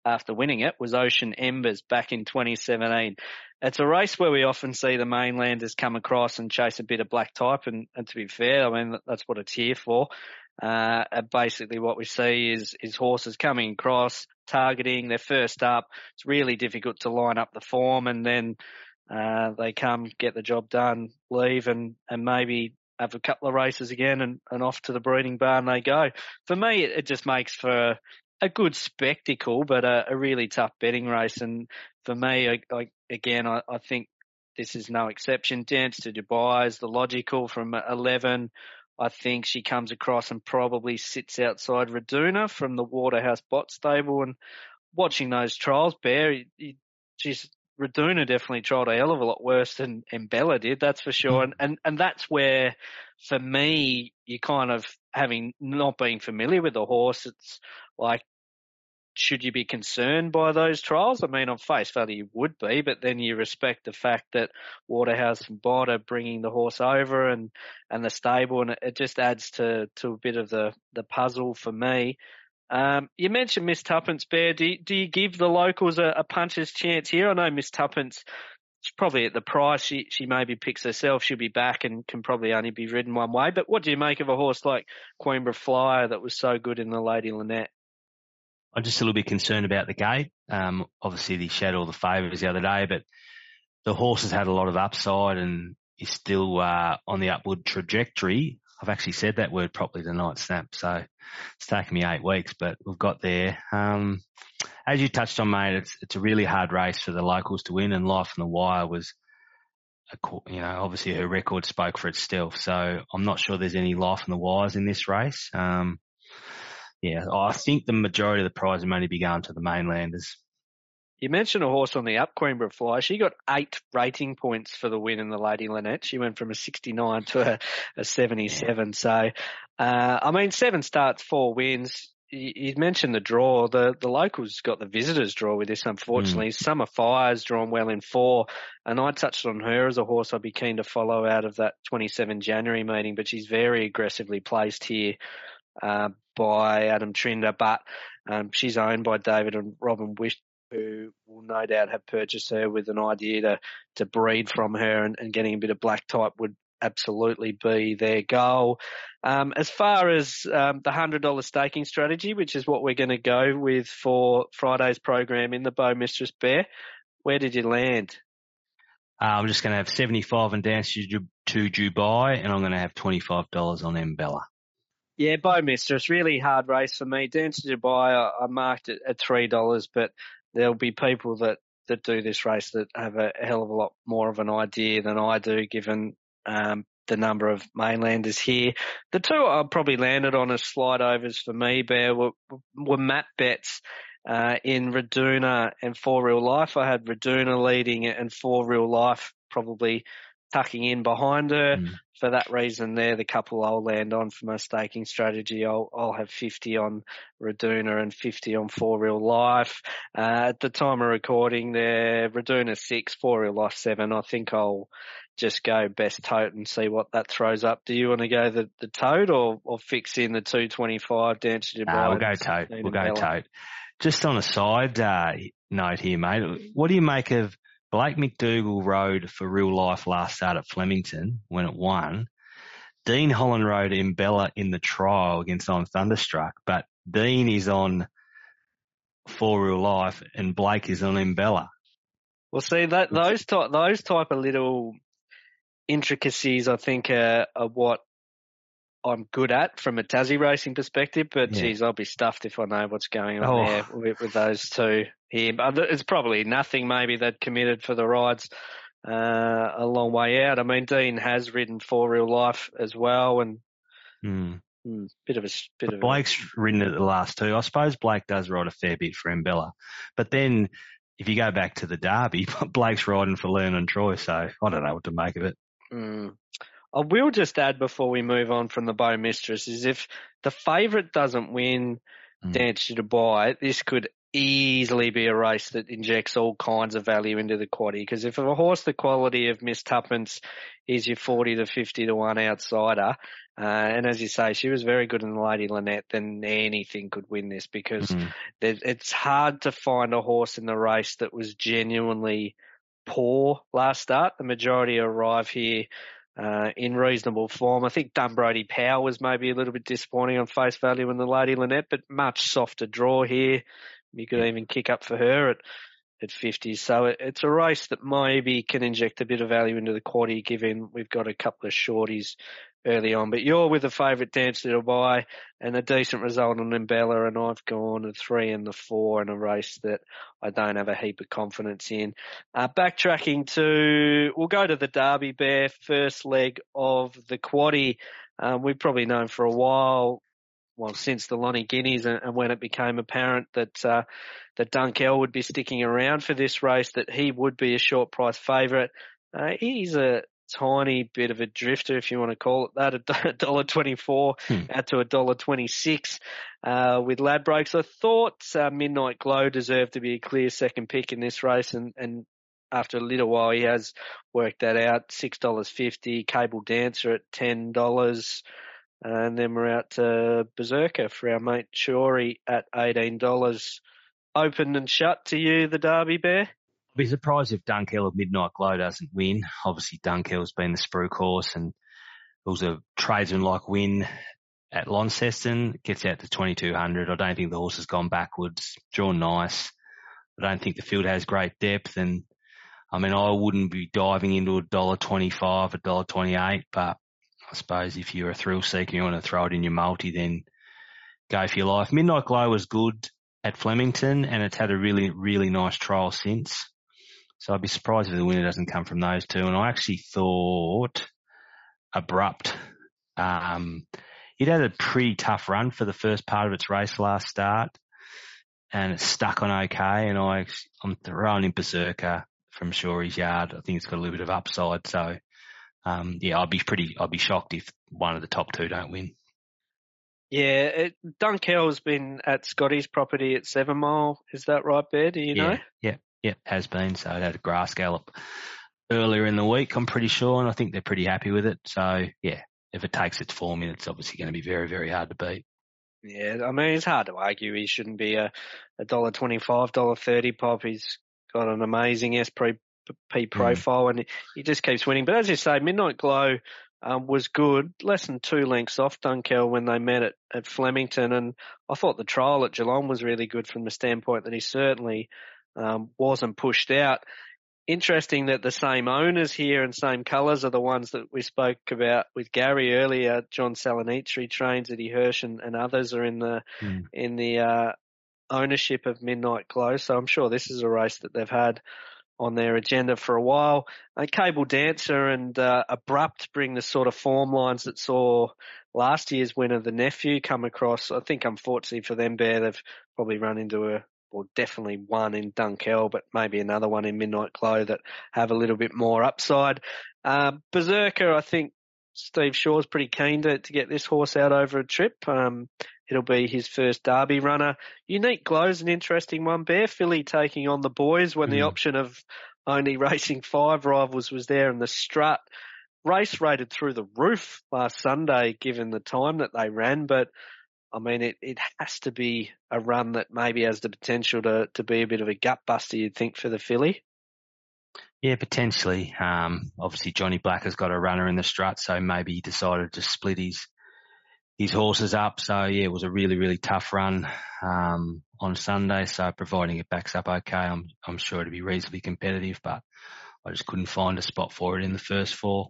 after winning it was Ocean Embers back in 2017. It's a race where we often see the mainlanders come across and chase a bit of black type, and, and to be fair, I mean that's what it's here for. Uh, basically what we see is, is horses coming across, targeting, they're first up. It's really difficult to line up the form and then, uh, they come, get the job done, leave and, and maybe have a couple of races again and, and off to the breeding barn they go. For me, it, it just makes for a good spectacle, but a, a, really tough betting race. And for me, I, I, again, I, I think this is no exception. Dance to Dubai is the logical from 11. I think she comes across and probably sits outside Raduna from the Waterhouse Bott Stable. And watching those trials, Bear, she's Raduna definitely tried a hell of a lot worse than Bella did, that's for sure. Mm. And, and and that's where, for me, you kind of having not being familiar with the horse, it's like should you be concerned by those trials? I mean, on face value, you would be, but then you respect the fact that Waterhouse and Bott are bringing the horse over and, and the stable, and it just adds to, to a bit of the, the puzzle for me. Um, you mentioned Miss Tuppence, Bear. Do you, do you give the locals a, a puncher's chance here? I know Miss Tuppence She's probably at the price she she maybe picks herself. She'll be back and can probably only be ridden one way. But what do you make of a horse like Queenborough Flyer that was so good in the Lady Lynette? I'm just a little bit concerned about the gate. Um, obviously, he showed all the favours the other day, but the horse has had a lot of upside and is still uh, on the upward trajectory. I've actually said that word properly tonight, Snap. So it's taken me eight weeks, but we've got there. Um, as you touched on, mate, it's it's a really hard race for the locals to win, and Life on the Wire was, a, you know, obviously her record spoke for itself. So I'm not sure there's any Life on the Wires in this race. Um, yeah, I think the majority of the prize money only be going to the mainlanders. You mentioned a horse on the up, Queenborough Fly. She got eight rating points for the win in the Lady Lynette. She went from a 69 to a, a 77. Yeah. So, uh, I mean, seven starts, four wins. You, mentioned the draw. The the locals got the visitors draw with this. Unfortunately, mm. Summer Fire's drawn well in four, and I touched on her as a horse I'd be keen to follow out of that 27 January meeting. But she's very aggressively placed here uh, by Adam Trinder, but um, she's owned by David and Robin Wish, who will no doubt have purchased her with an idea to to breed from her, and, and getting a bit of black type would absolutely be their goal. Um, as far as um, the hundred dollar staking strategy, which is what we're going to go with for Friday's program in the Bow Mistress Bear, where did you land? Uh, I'm just going to have 75 and dance to, to Dubai, and I'm going to have $25 on Mbella. Yeah, Bow Mistress, really hard race for me. Dance to Dubai, I, I marked it at three dollars, but there'll be people that that do this race that have a hell of a lot more of an idea than I do, given um, the number of mainlanders here. The two I probably landed on as slide overs for me, Bear, were, were map bets. Uh, in Raduna and For Real Life, I had Raduna leading and For Real Life probably tucking in behind her. Mm. For that reason, they're the couple I'll land on for my staking strategy. I'll, I'll have 50 on Raduna and 50 on For Real Life. Uh, at the time of recording, they're Raduna 6, For Real Life 7. I think I'll just go best tote and see what that throws up. Do you want to go the, the tote or, or fix in the 225 down to Dubai? Uh, we'll go tote. We'll go tote. Just on a side uh, note here, mate, what do you make of Blake McDougall rode for real life last start at Flemington when it won. Dean Holland rode Mbella in the trial against I'm Thunderstruck, but Dean is on for real life and Blake is on Mbella. Well, see that those type those type of little intricacies, I think, are, are what I'm good at from a Tassie racing perspective, but yeah. geez, I'll be stuffed if I know what's going on oh. there with, with, those two here. But it's probably nothing maybe they'd committed for the rides uh, a long way out. I mean, Dean has ridden for real life as well, and mm. Mm, bit of a bit but of Blake's a, ridden at the last two. I suppose Blake does ride a fair bit for Mbella, but then if you go back to the Derby, Blake's riding for Leon and Troy, so I don't know what to make of it. Mm. I will just add before we move on from the Bow Mistress is if the favourite doesn't win, mm. Dance to Dubai, this could easily be a race that injects all kinds of value into the quaddy. Because if a horse the quality of Miss Tuppence is your 40 to 50 to 1 outsider, uh, and as you say, she was very good in the Lady Lynette, then anything could win this because mm-hmm. it's hard to find a horse in the race that was genuinely poor last start. The majority arrive here uh, in reasonable form. I think Dunbrody Power was maybe a little bit disappointing on face value in the Lady Lynette, but much softer draw here. You could even kick up for her at at 50. So it, it's a race that maybe can inject a bit of value into the quaddy, given we've got a couple of shorties early on. But you're with a favourite Dance to Dubai and a decent result on Mbella, and I've gone a three and the four in a race that I don't have a heap of confidence in. Uh, backtracking to, we'll go to the Derby Bear first leg of the quaddy. Um, we've probably known for a while well, since the Lonnie Guineas and, and when it became apparent that, uh, that Dunkeld would be sticking around for this race, that he would be a short price favourite. Uh, he's a tiny bit of a drifter, if you want to call it that, a dollar twenty-four hmm. out to a dollar twenty-six, uh, with Ladbrokes. I thought, uh, Midnight Glow deserved to be a clear second pick in this race and, and after a little while, he has worked that out. Six dollars fifty. Cable Dancer at ten dollars. And then we're out to Berserker for our mate Shorey at $18. Open and shut to you, the Derby Bear? I'd be surprised if Dunkeld of Midnight Glow doesn't win. Obviously, Dunkeld's been the sprue course and it was a tradesman like win at Launceston. Gets out to 2200. I don't think the horse has gone backwards. Drawn nice. I don't think the field has great depth and I mean, I wouldn't be diving into a dollar twenty-five, a dollar twenty-eight, but I suppose if you're a thrill seeker and you want to throw it in your multi, then go for your life. Midnight Glow was good at Flemington and it's had a really, really nice trial since. So I'd be surprised if the winner doesn't come from those two. And I actually thought Abrupt, um, it had a pretty tough run for the first part of its race last start and it's stuck on okay. And I, I'm throwing in Berserker from Shorey's yard. I think it's got a little bit of upside. So um, yeah, I'd be pretty, I'd be shocked if one of the top two don't win. Yeah, it, Dunkeld's been at Scotty's property at Seven Mile. Is that right, Bear? Do you yeah, know? Yeah, yeah, has been. So it had a grass gallop earlier in the week, I'm pretty sure, and I think they're pretty happy with it. So yeah, if it takes its form in, it's obviously going to be very, very hard to beat. Yeah, I mean, it's hard to argue he shouldn't be a, a dollar twenty-five, dollar thirty pop. He's got an amazing Esprit P hmm. profile, mm. and he just keeps winning. But as you say, Midnight Glow um, was good, less than two lengths off Dunkeld when they met at, at Flemington, and I thought the trial at Geelong was really good from the standpoint that he certainly um, wasn't pushed out. Interesting that the same owners here and same colours are the ones that we spoke about with Gary earlier. John Salanitri trains Eddie Hirsch and, and others are in the mm. in the uh, ownership of Midnight Glow. So I'm sure this is a race that they've had on their agenda for a while. Uh, Cable Dancer and uh, Abrupt bring the sort of form lines that saw last year's winner, the nephew, come across. I think unfortunately for them, Bear, they've probably run into a well, definitely one in Dunkeld, but maybe another one in Midnight Glow that have a little bit more upside. Uh, Berserker, I think Steve Shaw's pretty keen to, to get this horse out over a trip. Um, It'll be his first Derby runner. Unique Glow's an interesting one. Bear Filly taking on the boys when mm. the option of only racing five rivals was there in the strut. Race rated through the roof last Sunday given the time that they ran, but I mean, it, it has to be a run that maybe has the potential to, to be a bit of a gut buster, you'd think, for the filly. Yeah, potentially. Um, obviously Johnny Black has got a runner in the strut, so maybe he decided to split his his horses up. So yeah, it was a really, really tough run, um, on Sunday. So providing it backs up okay, I'm, I'm sure it'll be reasonably competitive, but I just couldn't find a spot for it in the first four.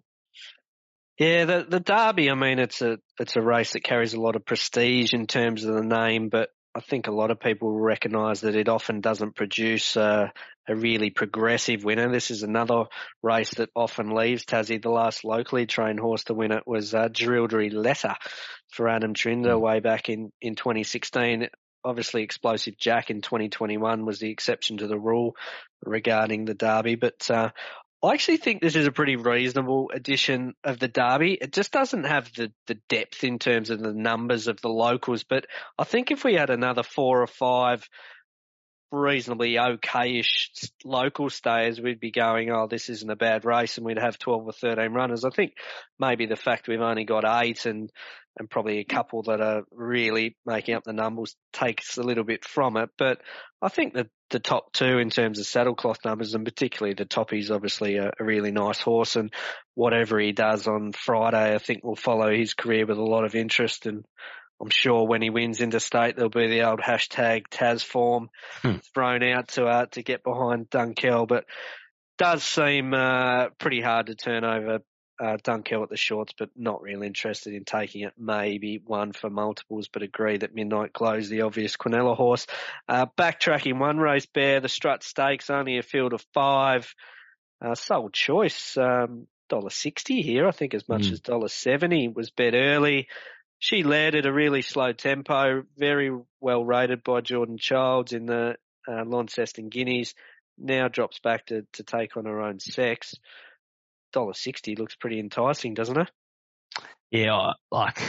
Yeah, the the Derby. I mean, it's a it's a race that carries a lot of prestige in terms of the name, but I think a lot of people recognise that it often doesn't produce a really progressive winner. This is another race that often leaves Tassie. The last locally trained horse to win it was uh, Letter for Adam Trinder hmm. way back in, in 2016. Obviously, Explosive Jack in 2021 was the exception to the rule regarding the Derby, but uh, I actually think this is a pretty reasonable edition of the Derby. It just doesn't have the, the depth in terms of the numbers of the locals, but I think if we had another four or five reasonably okayish local stayers, we'd be going, oh, this isn't a bad race, and we'd have 12 or 13 runners. I think maybe the fact we've only got eight and and probably a couple that are really making up the numbers takes a little bit from it. But I think that the top two in terms of saddlecloth numbers and particularly the toppy's obviously a, a really nice horse and whatever he does on Friday, I think will follow his career with a lot of interest and I'm sure when he wins interstate, there'll be the old hashtag Taz form hmm. thrown out to uh, to get behind Dunkeld, but does seem uh, pretty hard to turn over uh, Dunkeld at the shorts, but not really interested in taking it. Maybe one for multiples, but agree that Midnight Glow the obvious Quinella horse. Uh, backtracking one race bear, the Strut Stakes, only a field of five. Uh, sole choice, um, $1.60 here, I think as much mm. as $1.70 was bet early she led at a really slow tempo, very well rated by Jordan Childs in the uh, Launceston Guineas. Now drops back to, to take on her own sex. Dollar sixty looks pretty enticing, doesn't it? Yeah, like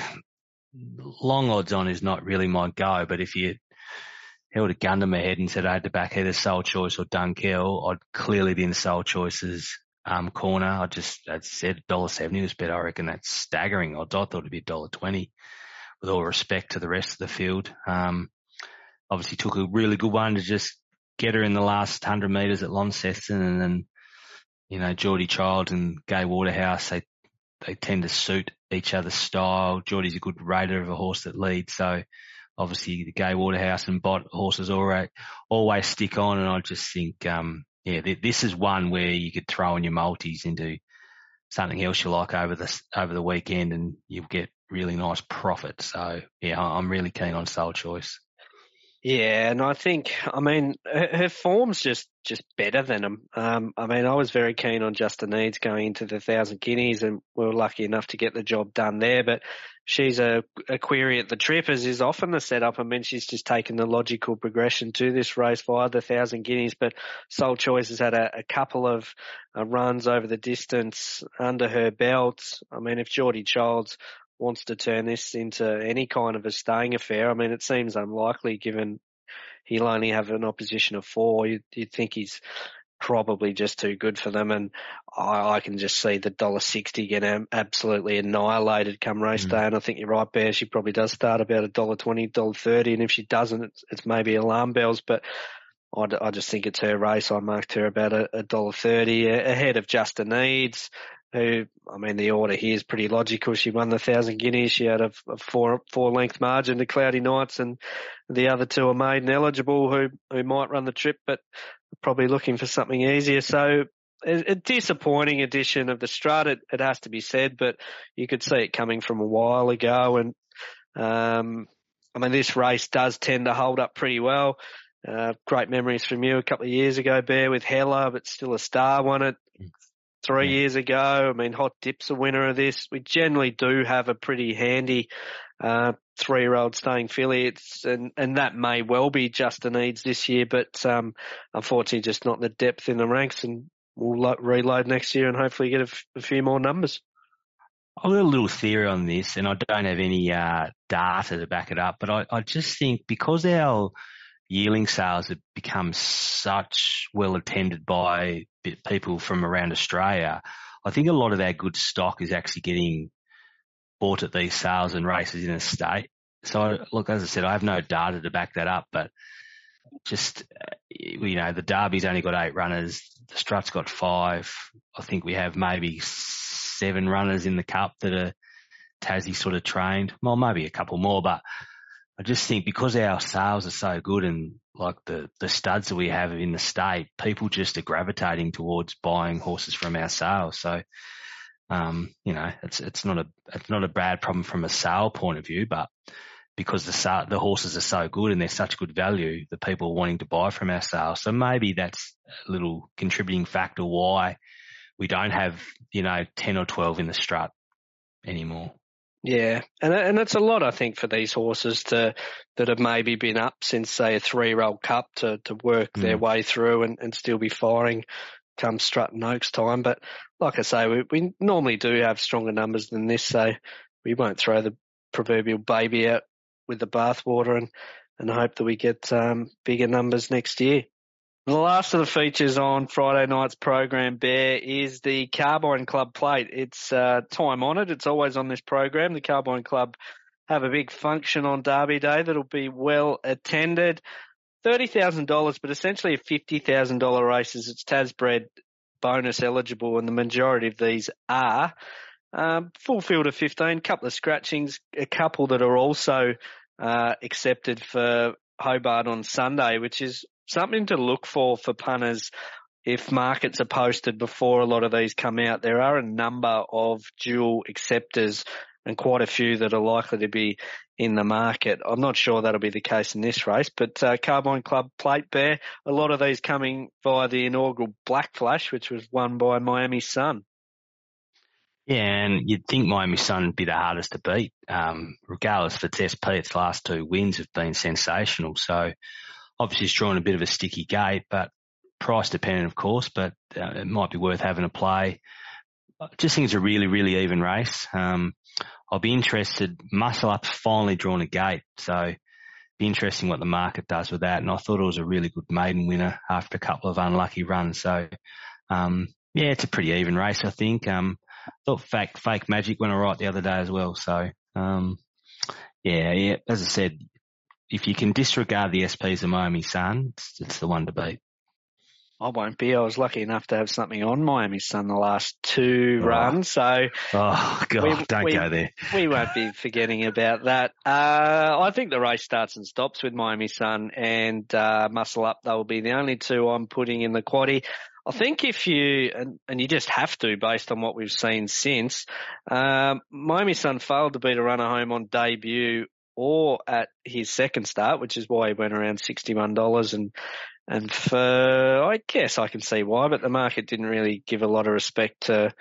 long odds on is not really my go, but if you held a gun to my head and said I had to back either Sole Choice or Dunkeld, I'd clearly be in Sole Choice's um, corner. I just, I said $1.70 was better. I reckon that's staggering. I thought it'd be $1.20 with all respect to the rest of the field. Um, obviously took a really good one to just get her in the last hundred metres at Launceston and then, you know, Geordie Child and Gai Waterhouse, they, they tend to suit each other's style. Geordie's a good raider of a horse that leads. So obviously the Gai Waterhouse and Bott horses always, always stick on. And I just think, um, yeah, this is one where you could throw in your multis into something else you like over the over the weekend, and you'll get really nice profit. So yeah, I'm really keen on Sole Choice. Yeah, and I think, I mean, her, her form's just, just better than them. Um, I mean, I was very keen on Justin Needs going into the thousand guineas and we were lucky enough to get the job done there, but she's a, a query at the trip as is often the setup. I mean, she's just taken the logical progression to this race via the thousand guineas, but Sole Choice has had a, a couple of uh, runs over the distance under her belt. I mean, if Geordie Childs wants to turn this into any kind of a staying affair. I mean, it seems unlikely given he'll only have an opposition of four. You'd, you'd think he's probably just too good for them. And I, I can just see the dollar sixty getting absolutely annihilated come race mm. day. And I think you're right, Bear. She probably does start about a dollar twenty, dollar thirty, and if she doesn't, it's, it's maybe alarm bells. But I, I just think it's her race. I marked her about a dollar thirty ahead of Justin Needs who, I mean, the order here is pretty logical. She won the thousand guineas. She had a, a four four length margin to Cloudy Nights, and the other two are maiden eligible who who might run the trip, but probably looking for something easier. So a, disappointing edition of the Strut. It, it has to be said, but you could see it coming from a while ago. And um, I mean, this race does tend to hold up pretty well. Uh, great memories from you a couple of years ago, Bear, with Hella, but still a star won it three yeah. years ago. I mean, Hot Dip's a winner of this. We generally do have a pretty handy uh, three-year-old staying affiliates, and and that may well be Justin Needs this year, but um, unfortunately, just not the depth in the ranks. And we'll lo- reload next year and hopefully get a, f- a few more numbers. I've got a little theory on this, and I don't have any uh, data to back it up, but I, I just think because our yearling sales have become such well attended by people from around Australia, I think a lot of our good stock is actually getting bought at these sales and races in a state. So look, as I said, I have no data to back that up, but just, uh, you know, the Derby's only got eight runners. The Strut's got five. I think we have maybe seven runners in the cup that are Tassie sort of trained. Well, maybe a couple more, but I just think because our sales are so good and like the, the studs that we have in the state, people just are gravitating towards buying horses from our sales. So, um, you know, it's, it's not a, it's not a bad problem from a sale point of view, but because the the horses are so good and they're such good value, the people are wanting to buy from our sales. So maybe that's a little contributing factor why we don't have, you know, 10 or 12 in the strut anymore. Yeah, and and it's a lot, I think, for these horses to that have maybe been up since say a three-year-old cup to to work mm. their way through and, and still be firing come Stratton Oaks time. But like I say, we, we normally do have stronger numbers than this, so we won't throw the proverbial baby out with the bathwater and, and hope that we get um, bigger numbers next year. The last of the features on Friday night's program, Bear, is the Carbine Club plate. It's uh, time honoured. It's always on this program. The Carbine Club have a big function on Derby Day that'll be well attended. $30,000, but essentially a $50,000 races. It's Tasbred bonus eligible, and the majority of these are. Um, full field of 15, couple of scratchings, a couple that are also uh, accepted for Hobart on Sunday, which is something to look for for punters if markets are posted before a lot of these come out. There are a number of dual acceptors and quite a few that are likely to be in the market. I'm not sure that'll be the case in this race, but uh, Carbine Club Plate Bear, a lot of these coming via the inaugural Black Flash, which was won by Miami Sun. Yeah, and you'd think Miami Sun would be the hardest to beat. Um, regardless of its SP, its last two wins have been sensational. So obviously it's drawn a bit of a sticky gate, but price dependent, of course, but uh, it might be worth having a play. I just think it's a really, really even race. Um, I'll be interested. Muscle Up's finally drawn a gate, so be interesting what the market does with that. And I thought it was a really good maiden winner after a couple of unlucky runs. So, um, yeah, it's a pretty even race, I think. Um, thought fake, fake magic went all right the other day as well. So, um, yeah, yeah, as I said, if you can disregard the SPs of Miami Sun, it's, it's the one to beat. I won't be. I was lucky enough to have something on Miami Sun the last two oh. runs, so oh god, we, don't we, go there. We won't be forgetting about that. Uh, I think the race starts and stops with Miami Sun and uh, Muscle Up. They will be the only two I'm putting in the quaddy. I think if you and, and you just have to based on what we've seen since um, Miami Sun failed to beat a runner home on debut or at his second start, which is why he went around $61 and, and for, I guess I can see why, but the market didn't really give a lot of respect to,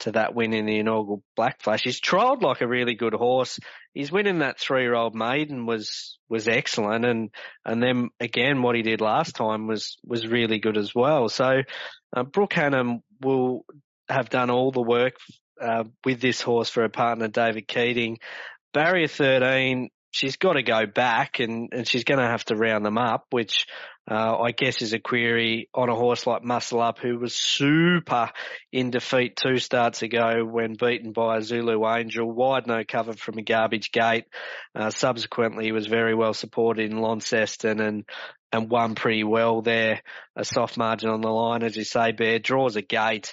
to that win in the inaugural Black Flash. He's trialled like a really good horse. His win in that three-year-old maiden was was excellent, and and then again, what he did last time was was really good as well. So, uh, Brooke Hannam will have done all the work uh, with this horse for her partner David Keating. Barrier 13 she's got to go back and, and she's going to have to round them up, which uh, I guess is a query on a horse like Muscle Up, who was super in defeat two starts ago when beaten by a Zulu Angel, wide no cover from a garbage gate. Uh, subsequently, he was very well supported in Launceston and and won pretty well there. A soft margin on the line, as you say, Bear draws a gate.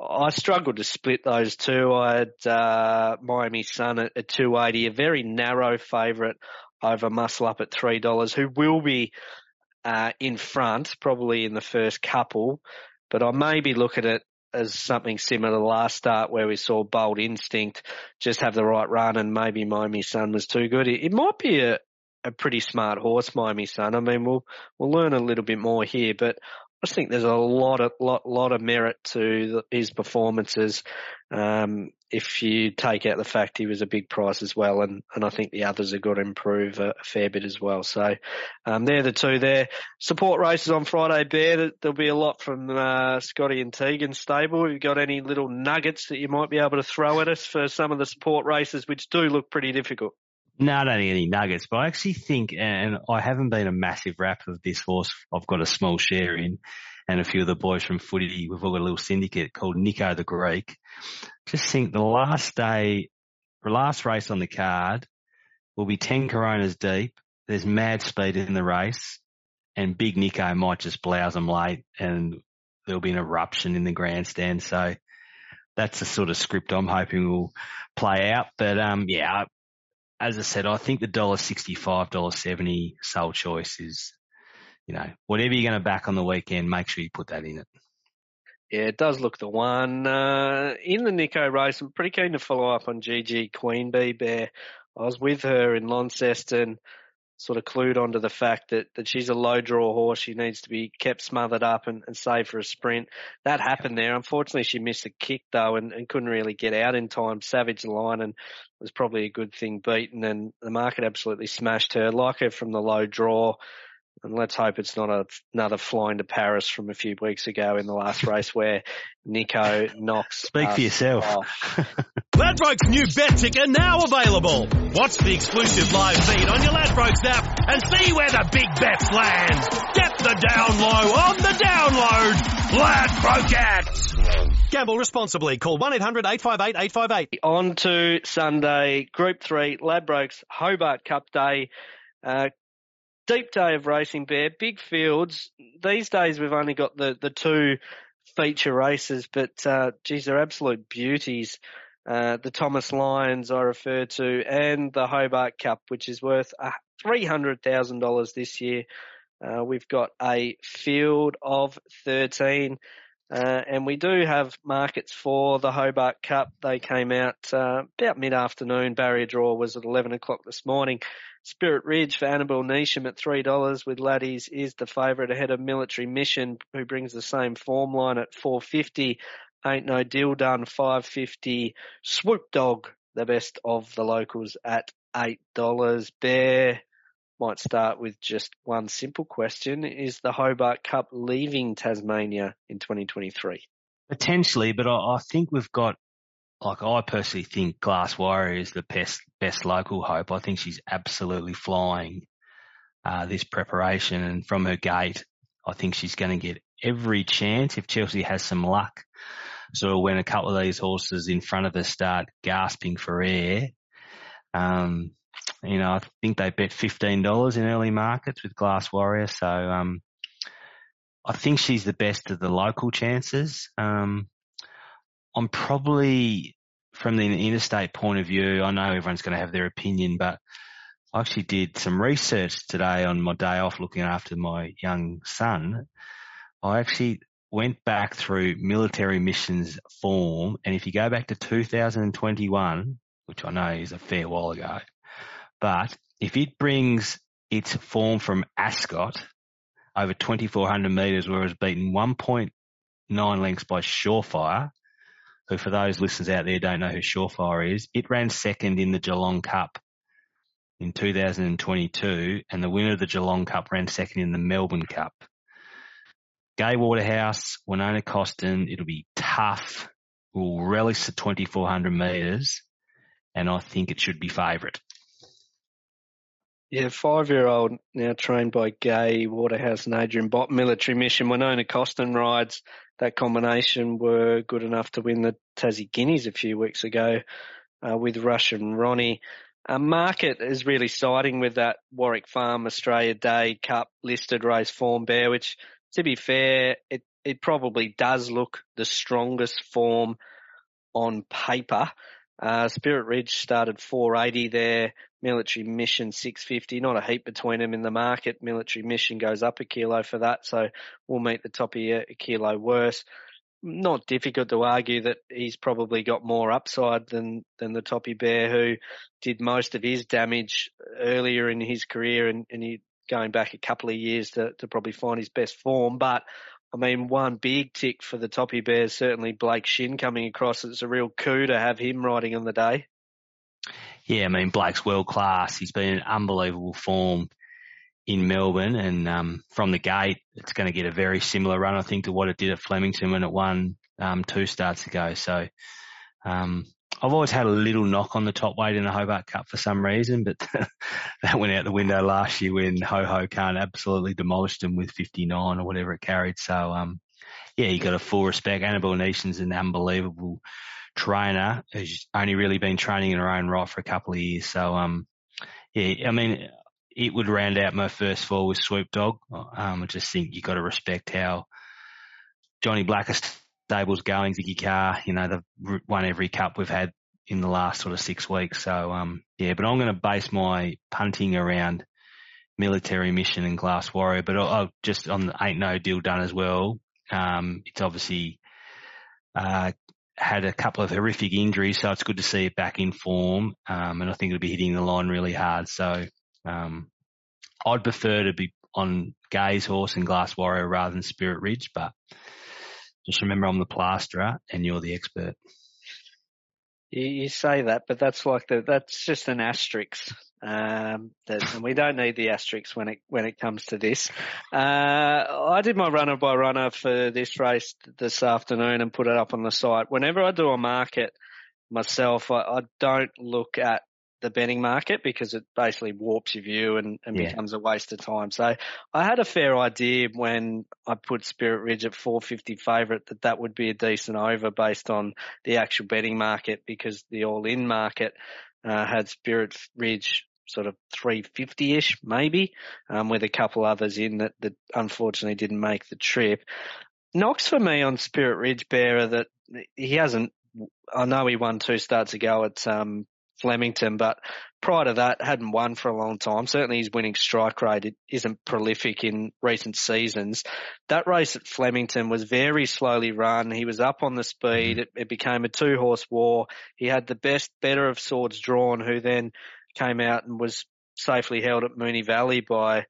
I struggled to split those two. I had uh, Miami Sun at, at 280, a very narrow favourite over Muscle Up at three dollars, who will be uh, in front probably in the first couple, but I maybe look at it as something similar to the last start where we saw Bold Instinct just have the right run and maybe Miami Sun was too good. It, it might be a, a pretty smart horse, Miami Sun. I mean, we'll we'll learn a little bit more here, but just think there's a lot of lot lot of merit to his performances. Um, if you take out the fact he was a big price as well, and, and I think the others have got to improve a, a fair bit as well. So um, they're the two there. Support races on Friday, Bear. There'll be a lot from uh, Scotty and Tegan stable. Have you got any little nuggets that you might be able to throw at us for some of the support races, which do look pretty difficult? No, I don't think any nuggets, but I actually think, and I haven't been a massive rap of this horse. I've got a small share in, and a few of the boys from footy. We've all got a little syndicate called Nico the Greek. Just think the last day, the last race on the card will be 10 coronas deep. There's mad speed in the race and big Nico might just blouse them late and there'll be an eruption in the grandstand. So that's the sort of script I'm hoping will play out. But, um, yeah, as I said, I think the dollar sixty-five, dollar seventy sole choice is, you know, whatever you're going to back on the weekend, make sure you put that in it. Yeah, it does look the one. Uh, in the Nico race, I'm pretty keen to follow up on GG Queen Bee Bear. I was with her in Launceston sort of clued onto the fact that, that she's a low draw horse. She needs to be kept smothered up and, and saved for a sprint. That happened there. Unfortunately, she missed a kick though and, and couldn't really get out in time. Savage line and was probably a good thing beaten and the market absolutely smashed her. Like her from the low draw. And let's hope it's not a, another flying to Paris from a few weeks ago in the last race where Nico knocks. Speak for yourself. Ladbrokes new bet ticker now available. Watch the exclusive live feed on your Ladbrokes app and see where the big bets land. Get the down low on the download. Ladbrokes. Gamble responsibly. Call 1-800-858-858. On to Sunday, Group 3, Ladbrokes Hobart Cup Day. Uh, deep day of racing bear, big fields. These days we've only got the, the two feature races, but uh, geez, they're absolute beauties. Uh, the Thomas Lyons I referred to, and the Hobart Cup, which is worth three hundred thousand dollars this year. Uh, we've got a field of thirteen. Uh, and we do have markets for the Hobart Cup. They came out uh, about mid-afternoon. Barrier draw was at 11 o'clock this morning. Spirit Ridge for Annabel Neasham at $3 with Laddies is the favourite ahead of Military Mission, who brings the same form line at 450. Ain't No Deal Done 550. Swoop Dog, the best of the locals at $8. Bear, might start with just one simple question. Is the Hobart Cup leaving Tasmania in 2023? Potentially, but I, I think we've got, like I personally think Glass Warrior is the best, best local hope. I think she's absolutely flying, uh, this preparation and from her gate, I think she's going to get every chance if Chelsea has some luck. So when a couple of these horses in front of her start gasping for air, um, you know, I think they bet fifteen dollars in early markets with Glass Warrior. So um, I think she's the best of the local chances. Um, I'm probably from the interstate point of view. I know everyone's going to have their opinion, but I actually did some research today on my day off looking after my young son. I actually went back through military missions form, and if you go back to 2021, which I know is a fair while ago, but if it brings its form from Ascot over 2,400 metres where it was beaten 1.9 lengths by Surefire, who for those listeners out there don't know who Surefire is, it ran second in the Geelong Cup in 2022 and the winner of the Geelong Cup ran second in the Melbourne Cup. Gai Waterhouse, Winona Costin, it'll be tough. We'll relish the 2,400 metres and I think it should be favourite. Yeah, five-year-old now trained by Gay Waterhouse and Adrian Bott military mission. Winona Costin rides that combination were good enough to win the Tassie Guineas a few weeks ago uh, with and Ronnie. Uh, market is really siding with that Warwick Farm Australia Day Cup listed race form bear, which to be fair, it, it probably does look the strongest form on paper. Uh, Spirit Ridge started 480 there. Military Mission 650. Not a heap between them in the market. Military Mission goes up a kilo for that, so we'll meet the top a kilo worse. Not difficult to argue that he's probably got more upside than than the Toppy Bear, who did most of his damage earlier in his career, and, and he going back a couple of years to to probably find his best form. But I mean, one big tick for the Toppy Bears, certainly Blake Shinn coming across. It's a real coup to have him riding on the day. Yeah, I mean, Blake's world class. He's been in unbelievable form in Melbourne and um, from the gate, it's going to get a very similar run, I think, to what it did at Flemington when it won um, two starts ago. So um, I've always had a little knock on the top weight in the Hobart Cup for some reason, but that went out the window last year when Ho Ho Khan absolutely demolished him with 59 or whatever it carried. So, um, yeah, you got a full respect. Annabel Neasham's an unbelievable trainer who's only really been training in her own right for a couple of years. So, um, yeah, I mean, it would round out my first four with Swoop Dog. Um, I just think you got to respect how Johnny Blackest stable's going, Siggy Carr, you know, they've won every cup we've had in the last sort of six weeks. So, um, yeah, but I'm going to base my punting around military mission and glass warrior, but I'll, I'll just on the ain't no deal done as well. Um, it's obviously, uh, had a couple of horrific injuries, so it's good to see it back in form. Um, and I think it'll be hitting the line really hard. So, um, I'd prefer to be on Gai's horse and Glass Warrior rather than Spirit Ridge, but just remember I'm the plasterer and you're the expert. You, say that, but that's like the, that's just an asterisk. Um, that, and we don't need the asterisks when it when it comes to this. Uh, I did my runner by runner for this race this afternoon and put it up on the site. Whenever I do a market myself, I, I don't look at the betting market because it basically warps your view and, and yeah. becomes a waste of time. So I had a fair idea when I put Spirit Ridge at 450 favourite that that would be a decent over based on the actual betting market because the all-in market uh, had Spirit Ridge sort of 350-ish maybe, um, with a couple others in that, that unfortunately didn't make the trip. Knocks for me on Spirit Ridge Bearer that he hasn't I know he won two starts ago at um, Flemington, but prior to that, hadn't won for a long time. Certainly his winning strike rate isn't prolific in recent seasons. That race at Flemington was very slowly run. He was up on the speed. Mm-hmm. It, it became a two horse war. He had the best, better of swords drawn, who then came out and was safely held at Moonee Valley by,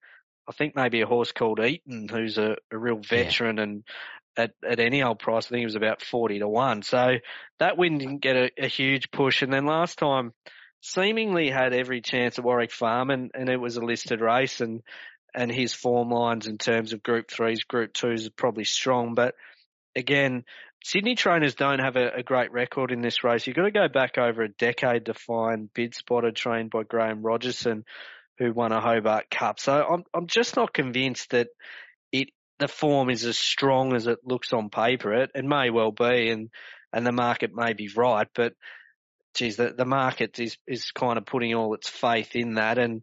I think maybe a horse called Eaton, who's a, a real veteran yeah. and at, at any old price. I think it was about 40 to 1. So that win didn't get a, a huge push. And then last time seemingly had every chance at Warwick Farm and, and it was a listed race and, and his form lines in terms of group threes, group twos are probably strong. But again, Sydney trainers don't have a, a, great record in this race. You've got to go back over a decade to find bid spotter trained by Graeme Rogerson, who won a Hobart Cup. So I'm I'm just not convinced that it the form is as strong as it looks on paper. It, it may well be, and and the market may be right, but geez, the, the market is is kind of putting all its faith in that, and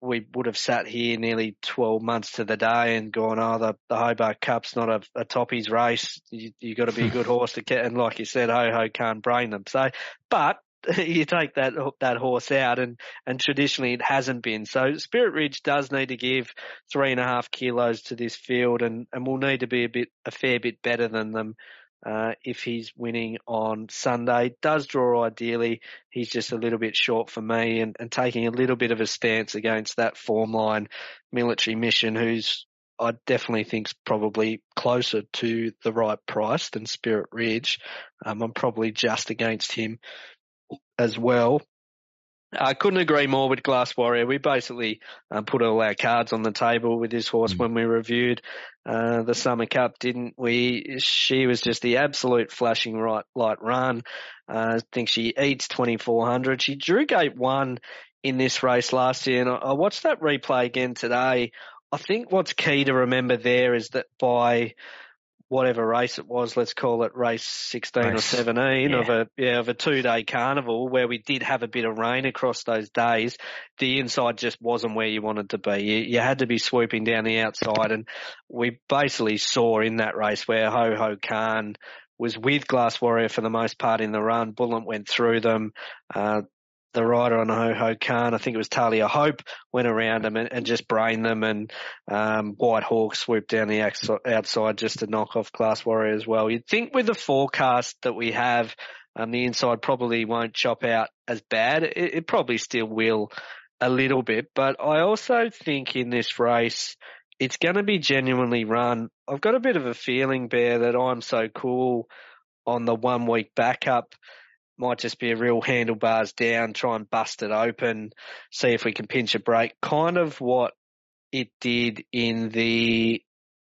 we would have sat here nearly 12 months to the day and gone, oh, the, the Hobart Cup's not a, a toppies race. You, you got to be a good horse to get, and like you said, ho ho can't brain them. So, but you take that that horse out, and and traditionally it hasn't been. So Spirit Ridge does need to give three and a half kilos to this field, and and will need to be a bit a fair bit better than them. Uh, if he's winning on Sunday, does draw ideally. He's just a little bit short for me and, and taking a little bit of a stance against that form line military mission who's I definitely think's probably closer to the right price than Spirit Ridge. Um, I'm probably just against him as well. I couldn't agree more with Glass Warrior. We basically uh, put all our cards on the table with this horse mm. when we reviewed uh, the Summer Cup, didn't we? She was just the absolute flashing right light run. Uh, I think she eats 2400. She drew gate one in this race last year, and I, I watched that replay again today. I think what's key to remember there is that by whatever race it was, let's call it race 16 race, or 17 yeah. of a, yeah, of a two day carnival where we did have a bit of rain across those days. The inside just wasn't where you wanted to be. You, you had to be swooping down the outside and we basically saw in that race where Ho Ho Khan was with Glass Warrior for the most part in the run. Bullet went through them. Uh, the rider on Ho Ho Khan, I think it was Talia Hope, went around them and, and just brained them and um, White Hawk swooped down the outside just to knock off Glass Warrior as well. You'd think with the forecast that we have, um, the inside probably won't chop out as bad. It, it probably still will a little bit, but I also think in this race, it's going to be genuinely run. I've got a bit of a feeling, Bear, that I'm so cool on the one week backup might just be a real handlebars down, try and bust it open, see if we can pinch a break. Kind of what it did in the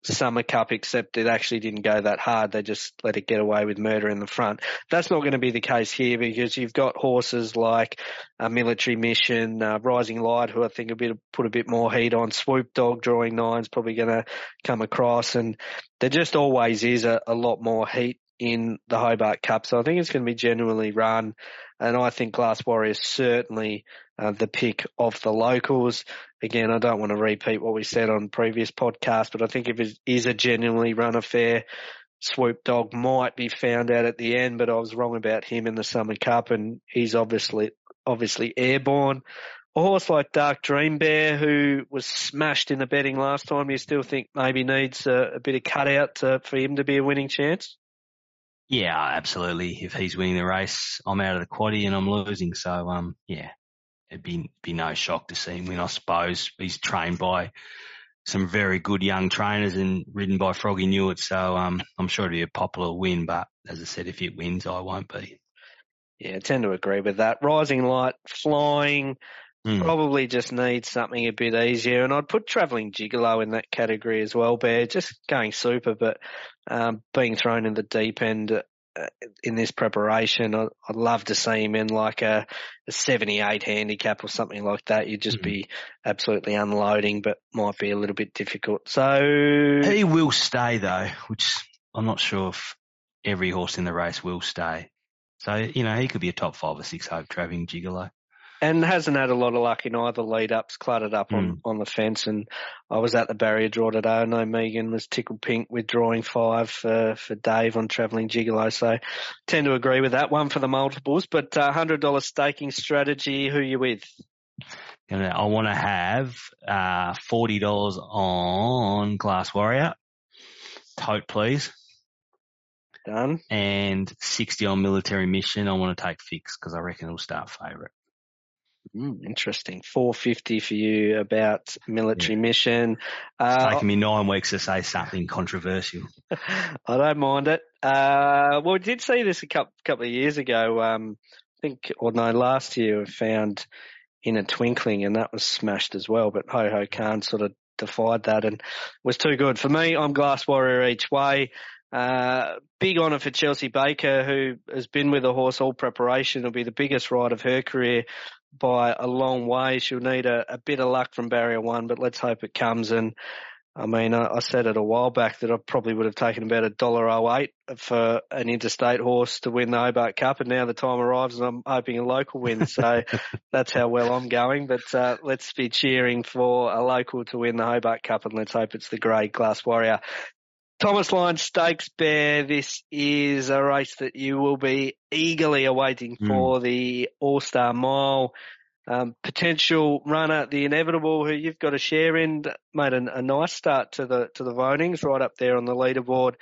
Summer Cup, except it actually didn't go that hard. They just let it get away with murder in the front. That's not going to be the case here because you've got horses like a Military Mission, uh, Rising Light, who I think a bit put a bit more heat on. Swoop Dog drawing nines probably going to come across, and there just always is a, a lot more heat in the Hobart Cup. So I think it's going to be genuinely run. And I think Glass Warrior is certainly uh, the pick of the locals. Again, I don't want to repeat what we said on previous podcasts, but I think if it is a genuinely run affair, Swoop Dog might be found out at the end, but I was wrong about him in the Summer Cup and he's obviously, obviously airborne. A horse like Dark Dream Bear, who was smashed in the betting last time, you still think maybe needs a, a bit of cutout to, for him to be a winning chance? Yeah, absolutely. If he's winning the race, I'm out of the quaddy and I'm losing. So, um, yeah, it'd be be no shock to see him win. I suppose he's trained by some very good young trainers and ridden by Froggy Newitt. So, um, I'm sure it'd be a popular win. But as I said, if it wins, I won't be. Yeah, I tend to agree with that. Rising Light, flying. Mm. Probably just needs something a bit easier, and I'd put travelling gigolo in that category as well. Bear just going super, but um, being thrown in the deep end uh, in this preparation, I, would love to see him in like a, a 78 handicap or something like that. You'd just mm. be absolutely unloading, but might be a little bit difficult. So he will stay though, which I'm not sure if every horse in the race will stay. So you know he could be a top five or six hope travelling gigolo and hasn't had a lot of luck in either lead ups, cluttered up on, mm. on the fence. And I was at the barrier draw today. I know Megan was tickled pink with drawing five for, for Dave on travelling gigolo. So tend to agree with that one for the multiples, but uh, $100 staking strategy. Who are you with? I want to have, uh, $40 on Glass Warrior. Tote, please. Done. And 60 on military mission. I want to take fix because I reckon it'll start favourite. Mm, interesting. 450 for you about military yeah. mission. It's uh, taken me nine weeks to say something controversial. I don't mind it. Uh, well, we did see this a couple, couple of years ago. Um, I think, or no, last year we found in a twinkling and that was smashed as well. But Ho Ho Khan sort of defied that and was too good for me. I'm Glass Warrior each way. Uh, big honour for Chelsea Baker, who has been with the horse all preparation. It'll be the biggest ride of her career by a long way. She'll need a, a bit of luck from barrier one, but let's hope it comes. And I mean, I, I said it a while back that I probably would have taken about a dollar oh eight for an interstate horse to win the Hobart Cup, and now the time arrives, and I'm hoping a local win. So that's how well I'm going. But uh, let's be cheering for a local to win the Hobart Cup, and let's hope it's the Grey Glass Warrior. Thomas Lyons Stakes Bear, this is a race that you will be eagerly awaiting mm. for the All-Star Mile. Um, potential runner, the inevitable, who you've got a share in, made a, a nice start to the to the votings, right up there on the leaderboard.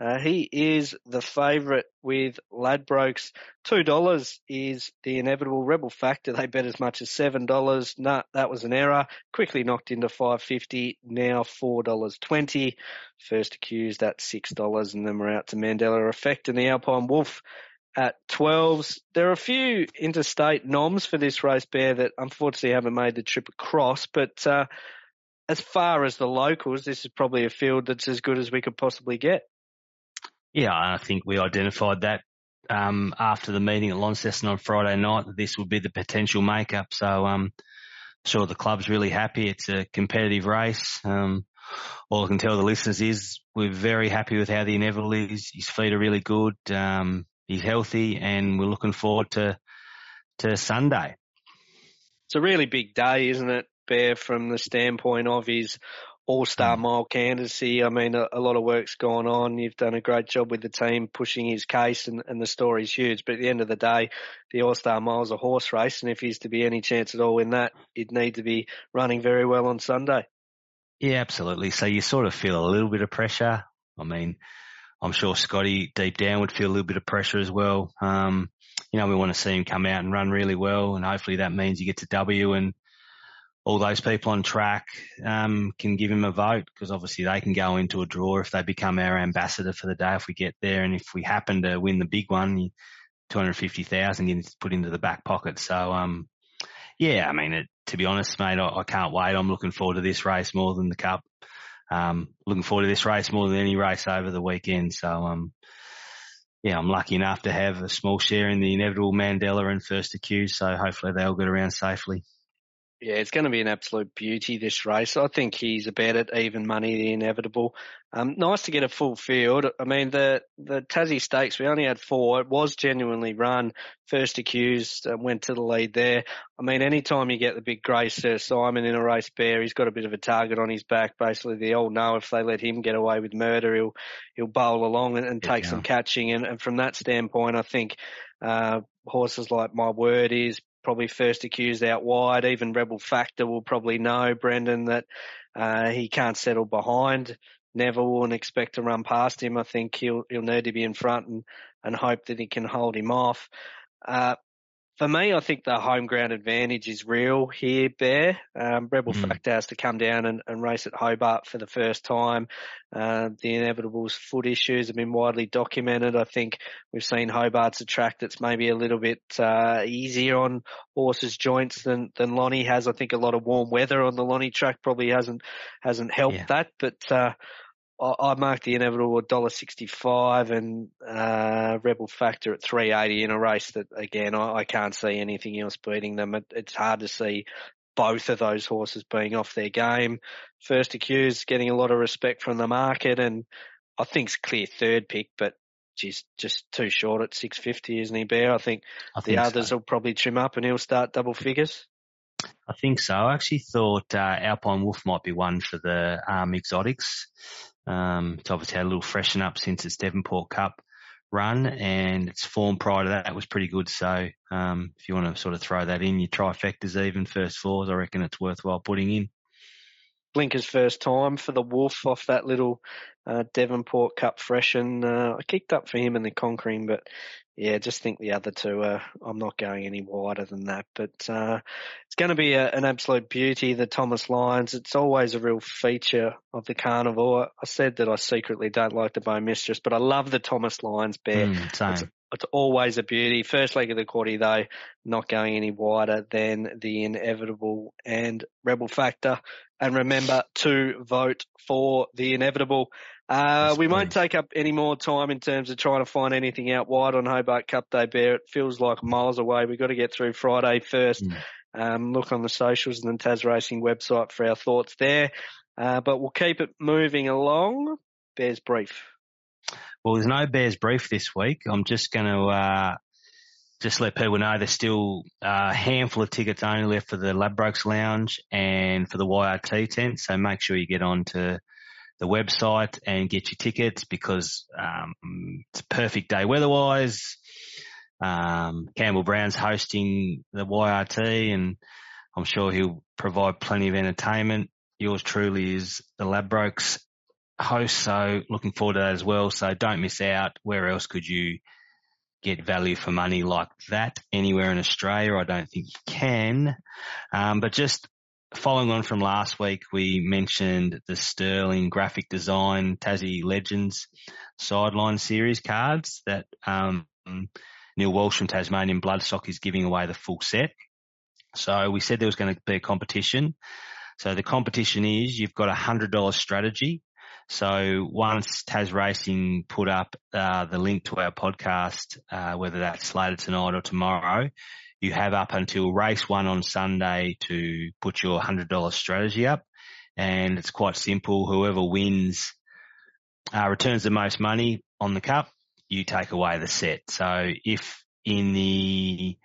Uh, he is the favourite with Ladbrokes. Two dollars is the inevitable Rebel Factor. They bet as much as seven dollars. Nah, that was an error. Quickly knocked into five fifty. Now four dollars twenty. First accused at six dollars, and then we're out to Mandela Effect and the Alpine Wolf at twelves. There are a few interstate noms for this race, Bear, that unfortunately haven't made the trip across, but. Uh, as far as the locals, this is probably a field that's as good as we could possibly get. Yeah, I think we identified that um, after the meeting at Launceston on Friday night that this would be the potential makeup. So um, sure the club's really happy. It's a competitive race. Um, all I can tell the listeners is we're very happy with how the inevitable is. His feet are really good. Um, he's healthy, and we're looking forward to to Sunday. It's a really big day, isn't it, Bear, from the standpoint of his all-star mm. mile candidacy. I mean, a, a, lot of work's gone on. You've done a great job with the team pushing his case and, and the story's huge. But at the end of the day, the all-star mile's a horse race. And if he's to be any chance at all in that, he'd need to be running very well on Sunday. Yeah, absolutely. So you sort of feel a little bit of pressure. I mean, I'm sure Scotty deep down would feel a little bit of pressure as well. Um, you know, we want to see him come out and run really well and hopefully that means you get to W and all those people on track um, can give him a vote because obviously they can go into a draw if they become our ambassador for the day if we get there. And if we happen to win the big one, 250,000 gets put into the back pocket. So, um, yeah, I mean, it, to be honest, mate, I, I, can't wait. I'm looking forward to this race more than the cup. Um, looking forward to this race more than any race over the weekend. So, um, yeah, I'm lucky enough to have a small share in the inevitable Mandela and first accused. So hopefully they'll get around safely. Yeah, it's going to be an absolute beauty this race. I think he's about it, even money, the inevitable. Um, nice to get a full field. I mean, the the Tassie Stakes, we only had four. It was genuinely run. First accused uh, went to the lead there. I mean, anytime you get the big grey Sir Simon in a race bear, he's got a bit of a target on his back. Basically, they all know if they let him get away with murder, he'll he'll bowl along and, and take yeah. some catching. And, and from that standpoint, I think uh, horses like My Word is probably first accused out wide. Even Rebel Factor will probably know, Brendon, that uh, he can't settle behind. Neville and expect to run past him. I think he'll he'll need to be in front and, and hope that he can hold him off. Uh, for me, I think the home ground advantage is real here, Bear. Um, Rebel mm. Factor has to come down and, and, race at Hobart for the first time. Uh, the inevitables foot issues have been widely documented. I think we've seen Hobart's a track that's maybe a little bit uh, easier on horses' joints than than Lonnie has. I think a lot of warm weather on the Lonnie track probably hasn't hasn't helped yeah. that, but. Uh, I, I marked the inevitable at dollar sixty five and uh, Rebel Factor at three eighty in a race that again I, I can't see anything else beating them. It, it's hard to see both of those horses being off their game. First accused getting a lot of respect from the market and I think it's clear third pick, but she's just too short at 650, isn't he, Bear? I think, I think the others so. will probably trim up and he'll start double figures. I think so. I actually thought uh, Alpine Wolf might be one for the um, exotics. Um, it's obviously had a little freshen up since its Devonport Cup run and its form prior to that was pretty good. So, um, if you want to sort of throw that in, your trifectas even first fours, I reckon it's worthwhile putting in. Blinker's first time for the Wolf off that little uh, Devonport Cup freshen. Uh, I kicked up for him in the Conquering, but yeah, just think the other two are, I'm not going any wider than that, but, uh, it's going to be a, an absolute beauty, the Thomas Lyons. It's always a real feature of the carnival. I said that I secretly don't like the Bow Mistress, but I love the Thomas Lyons bear. Mm, it's, it's, always a beauty. First leg of the quarter though, not going any wider than the inevitable and Rebel Factor. And remember to vote for the inevitable. Uh, we won't take up any more time in terms of trying to find anything out wide on Hobart Cup Day, Bear. It feels like miles away. We've got to get through Friday first. Mm. Um, look on the socials and the Tas Racing website for our thoughts there. Uh, but we'll keep it moving along. Bears brief. Well, there's no Bears brief this week. I'm just going to uh, just let people know there's still a handful of tickets only left for the Ladbrokes Lounge and for the YRT tent. So make sure you get on to the website and get your tickets because um, it's a perfect day weather-wise. Um, Campbell Brown's hosting the YRT and I'm sure he'll provide plenty of entertainment. Yours truly is the Ladbrokes host, so looking forward to that as well. So don't miss out. Where else could you get value for money like that anywhere in Australia? I don't think you can. Um, but just following on from last week, we mentioned the Sterling graphic design Tassie Legends sideline series cards that um, Neil Walsh from Tasmanian Bloodstock is giving away the full set. So we said there was going to be a competition. So the competition is you've got a hundred dollar strategy. So once Tas Racing put up uh, the link to our podcast, uh, whether that's later tonight or tomorrow, you have up until race one on Sunday to put your $100 strategy up. And it's quite simple. Whoever wins, uh, returns the most money on the cup, you take away the set. So if in the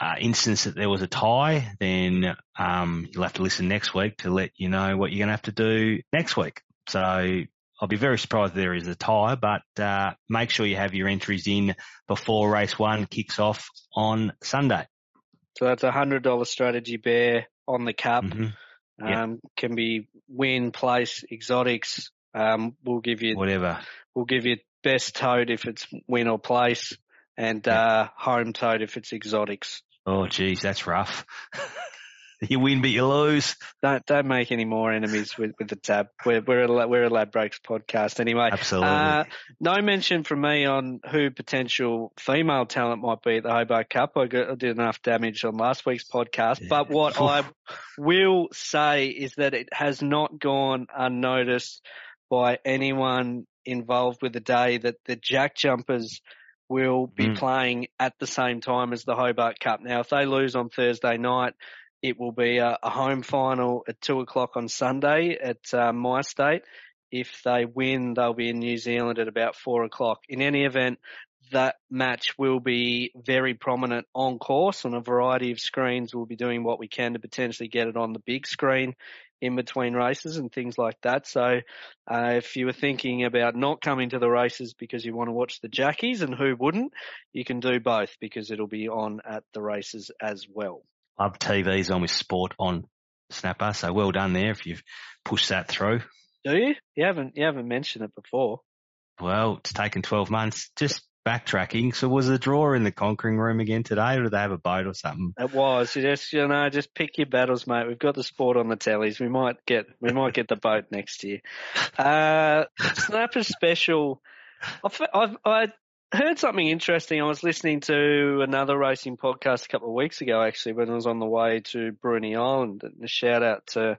uh, instance that there was a tie, then um, you'll have to listen next week to let you know what you're going to have to do next week. So I'll be very surprised if there is a tie, but uh, make sure you have your entries in before race one kicks off on Sunday. So that's a hundred dollar strategy bear on the cup. Mm-hmm. Yep. Um, can be win, place, exotics. Um, we'll give you whatever. We'll give you best tote if it's win or place, and yep. uh, home tote if it's exotics. Oh, geez, that's rough. you win, but you lose. Don't don't make any more enemies with, with the tab. We're we're a, we're a Ladbrokes podcast anyway. Absolutely. Uh, no mention from me on who potential female talent might be at the Hobart Cup. I, got, I did enough damage on last week's podcast. Yeah. But what I will say is that it has not gone unnoticed by anyone involved with the day that the Jack Jumpers will be mm. playing at the same time as the Hobart Cup. Now, if they lose on Thursday night, it will be a, a home final at two o'clock on Sunday at uh, MyState. If they win, they'll be in New Zealand at about four o'clock. In any event, that match will be very prominent on course on a variety of screens. We'll be doing what we can to potentially get it on the big screen in between races and things like that. So, uh, if you were thinking about not coming to the races because you want to watch the jackies and who wouldn't, you can do both because it'll be on at the races as well. Love TVs on with sport on Snapper. So well done there if you've pushed that through. Do you? You haven't you haven't mentioned it before. Well, it's taken twelve months. Just backtracking. So was the drawer in the conquering room again today, or did they have a boat or something? It was. You just you know, just pick your battles, mate. We've got the sport on the tellies. We might get we might get the boat next year. Uh, Snapper special. I've I heard something interesting. I was listening to another racing podcast a couple of weeks ago, actually, when I was on the way to Bruny Island. And a shout out to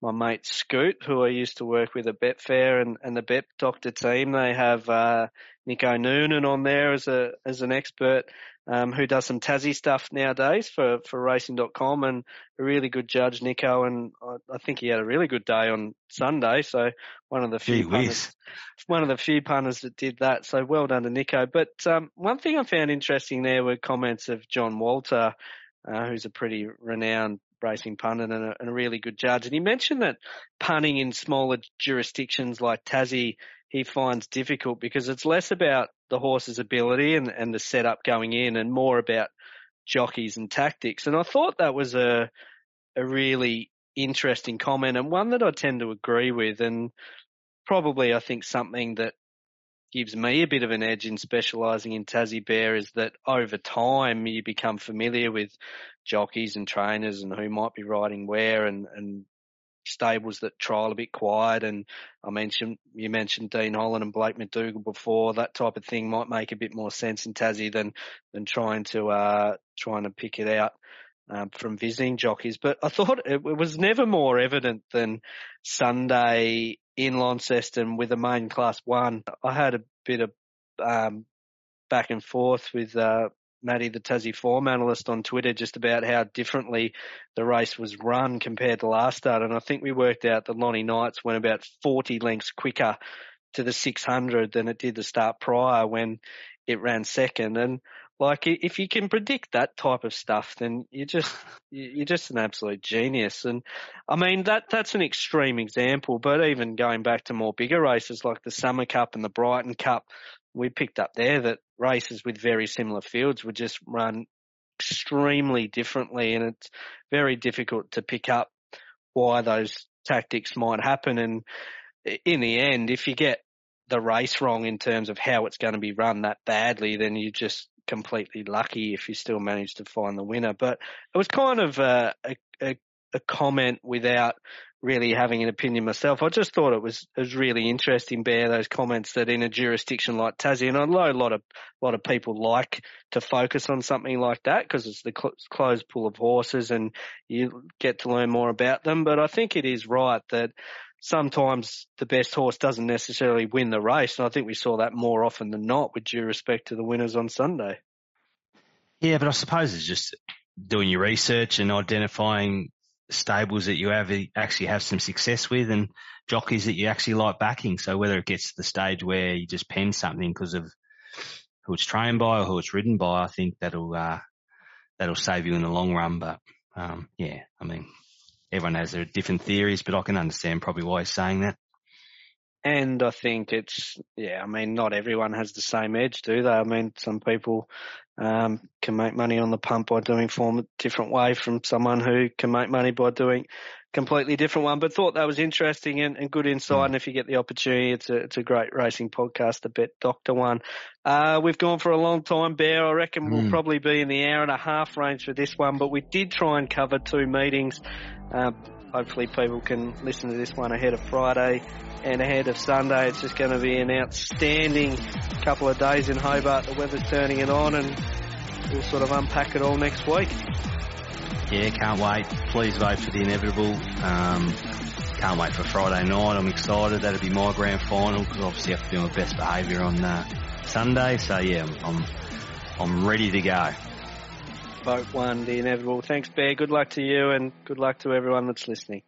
my mate Scoot, who I used to work with at Betfair and, and the Bet Doctor team. They have uh, Nico Noonan on there as a as an expert um, who does some Tassie stuff nowadays for for Racing.com and a really good judge, Nico. And I, I think he had a really good day on Sunday. So one of the few punters, one of the few punters that did that. So well done to Nico. But um, one thing I found interesting there were comments of John Walter. Uh, who's a pretty renowned racing pundit and a, and a really good judge. And he mentioned that punting in smaller jurisdictions like Tassie, he finds difficult because it's less about the horse's ability and, and the setup going in and more about jockeys and tactics. And I thought that was a, a really interesting comment and one that I tend to agree with and probably I think something that gives me a bit of an edge in specialising in Tassie Bear is that over time you become familiar with jockeys and trainers and who might be riding where and, and stables that trial a bit quiet. And I mentioned, you mentioned Dean Holland and Blake McDougall before. That type of thing might make a bit more sense in Tassie than, than trying to, uh, trying to pick it out. Um, from visiting jockeys, but I thought it, it was never more evident than Sunday in Launceston with a main class one. I had a bit of um, back and forth with uh, Matty, the Tassie form analyst on Twitter, just about how differently the race was run compared to last start. And I think we worked out that Lonnie Knights went about 40 lengths quicker to the 600 than it did the start prior when it ran second. And like, if you can predict that type of stuff, then you're just, you're just an absolute genius. And I mean, that, that's an extreme example, but even going back to more bigger races like the Summer Cup and the Brighton Cup, we picked up there that races with very similar fields would just run extremely differently and it's very difficult to pick up why those tactics might happen. And in the end, if you get the race wrong in terms of how it's going to be run that badly, then you're just completely lucky if you still manage to find the winner. But it was kind of uh, a, a, a comment without really having an opinion myself. I just thought it was it was really interesting, Bear, those comments that in a jurisdiction like Tassie, and I know a lot of a lot of people like to focus on something like that because it's the cl- closed pool of horses and you get to learn more about them. But I think it is right that sometimes the best horse doesn't necessarily win the race, and I think we saw that more often than not, with due respect to the winners on Sunday. Yeah, but I suppose it's just doing your research and identifying stables that you have actually have some success with and jockeys that you actually like backing. So whether it gets to the stage where you just pen something because of who it's trained by or who it's ridden by, I think that'll uh, that'll save you in the long run. But um, yeah, I mean, everyone has their different theories, but I can understand probably why he's saying that. And I think it's, yeah, I mean, not everyone has the same edge, do they? I mean, some people um, can make money on the pump by doing form a different way from someone who can make money by doing completely different one. But thought that was interesting and, and good insight. Mm. And if you get the opportunity, it's a it's a great racing podcast, the Bet Doctor one. Uh, we've gone for a long time, Bear. I reckon mm. we'll probably be in the hour and a half range for this one. But we did try and cover two meetings. Uh, hopefully, people can listen to this one ahead of Friday and ahead of Sunday. It's just going to be an outstanding couple of days in Hobart. The weather's turning it on, and we'll sort of unpack it all next week. Yeah, can't wait. Please vote for the inevitable. Um, can't wait for Friday night. I'm excited. That'll be my grand final because obviously I have to do my best behaviour on uh, Sunday. So yeah, I'm I'm ready to go. Vote one, the inevitable. Thanks, Bear. Good luck to you, and good luck to everyone that's listening.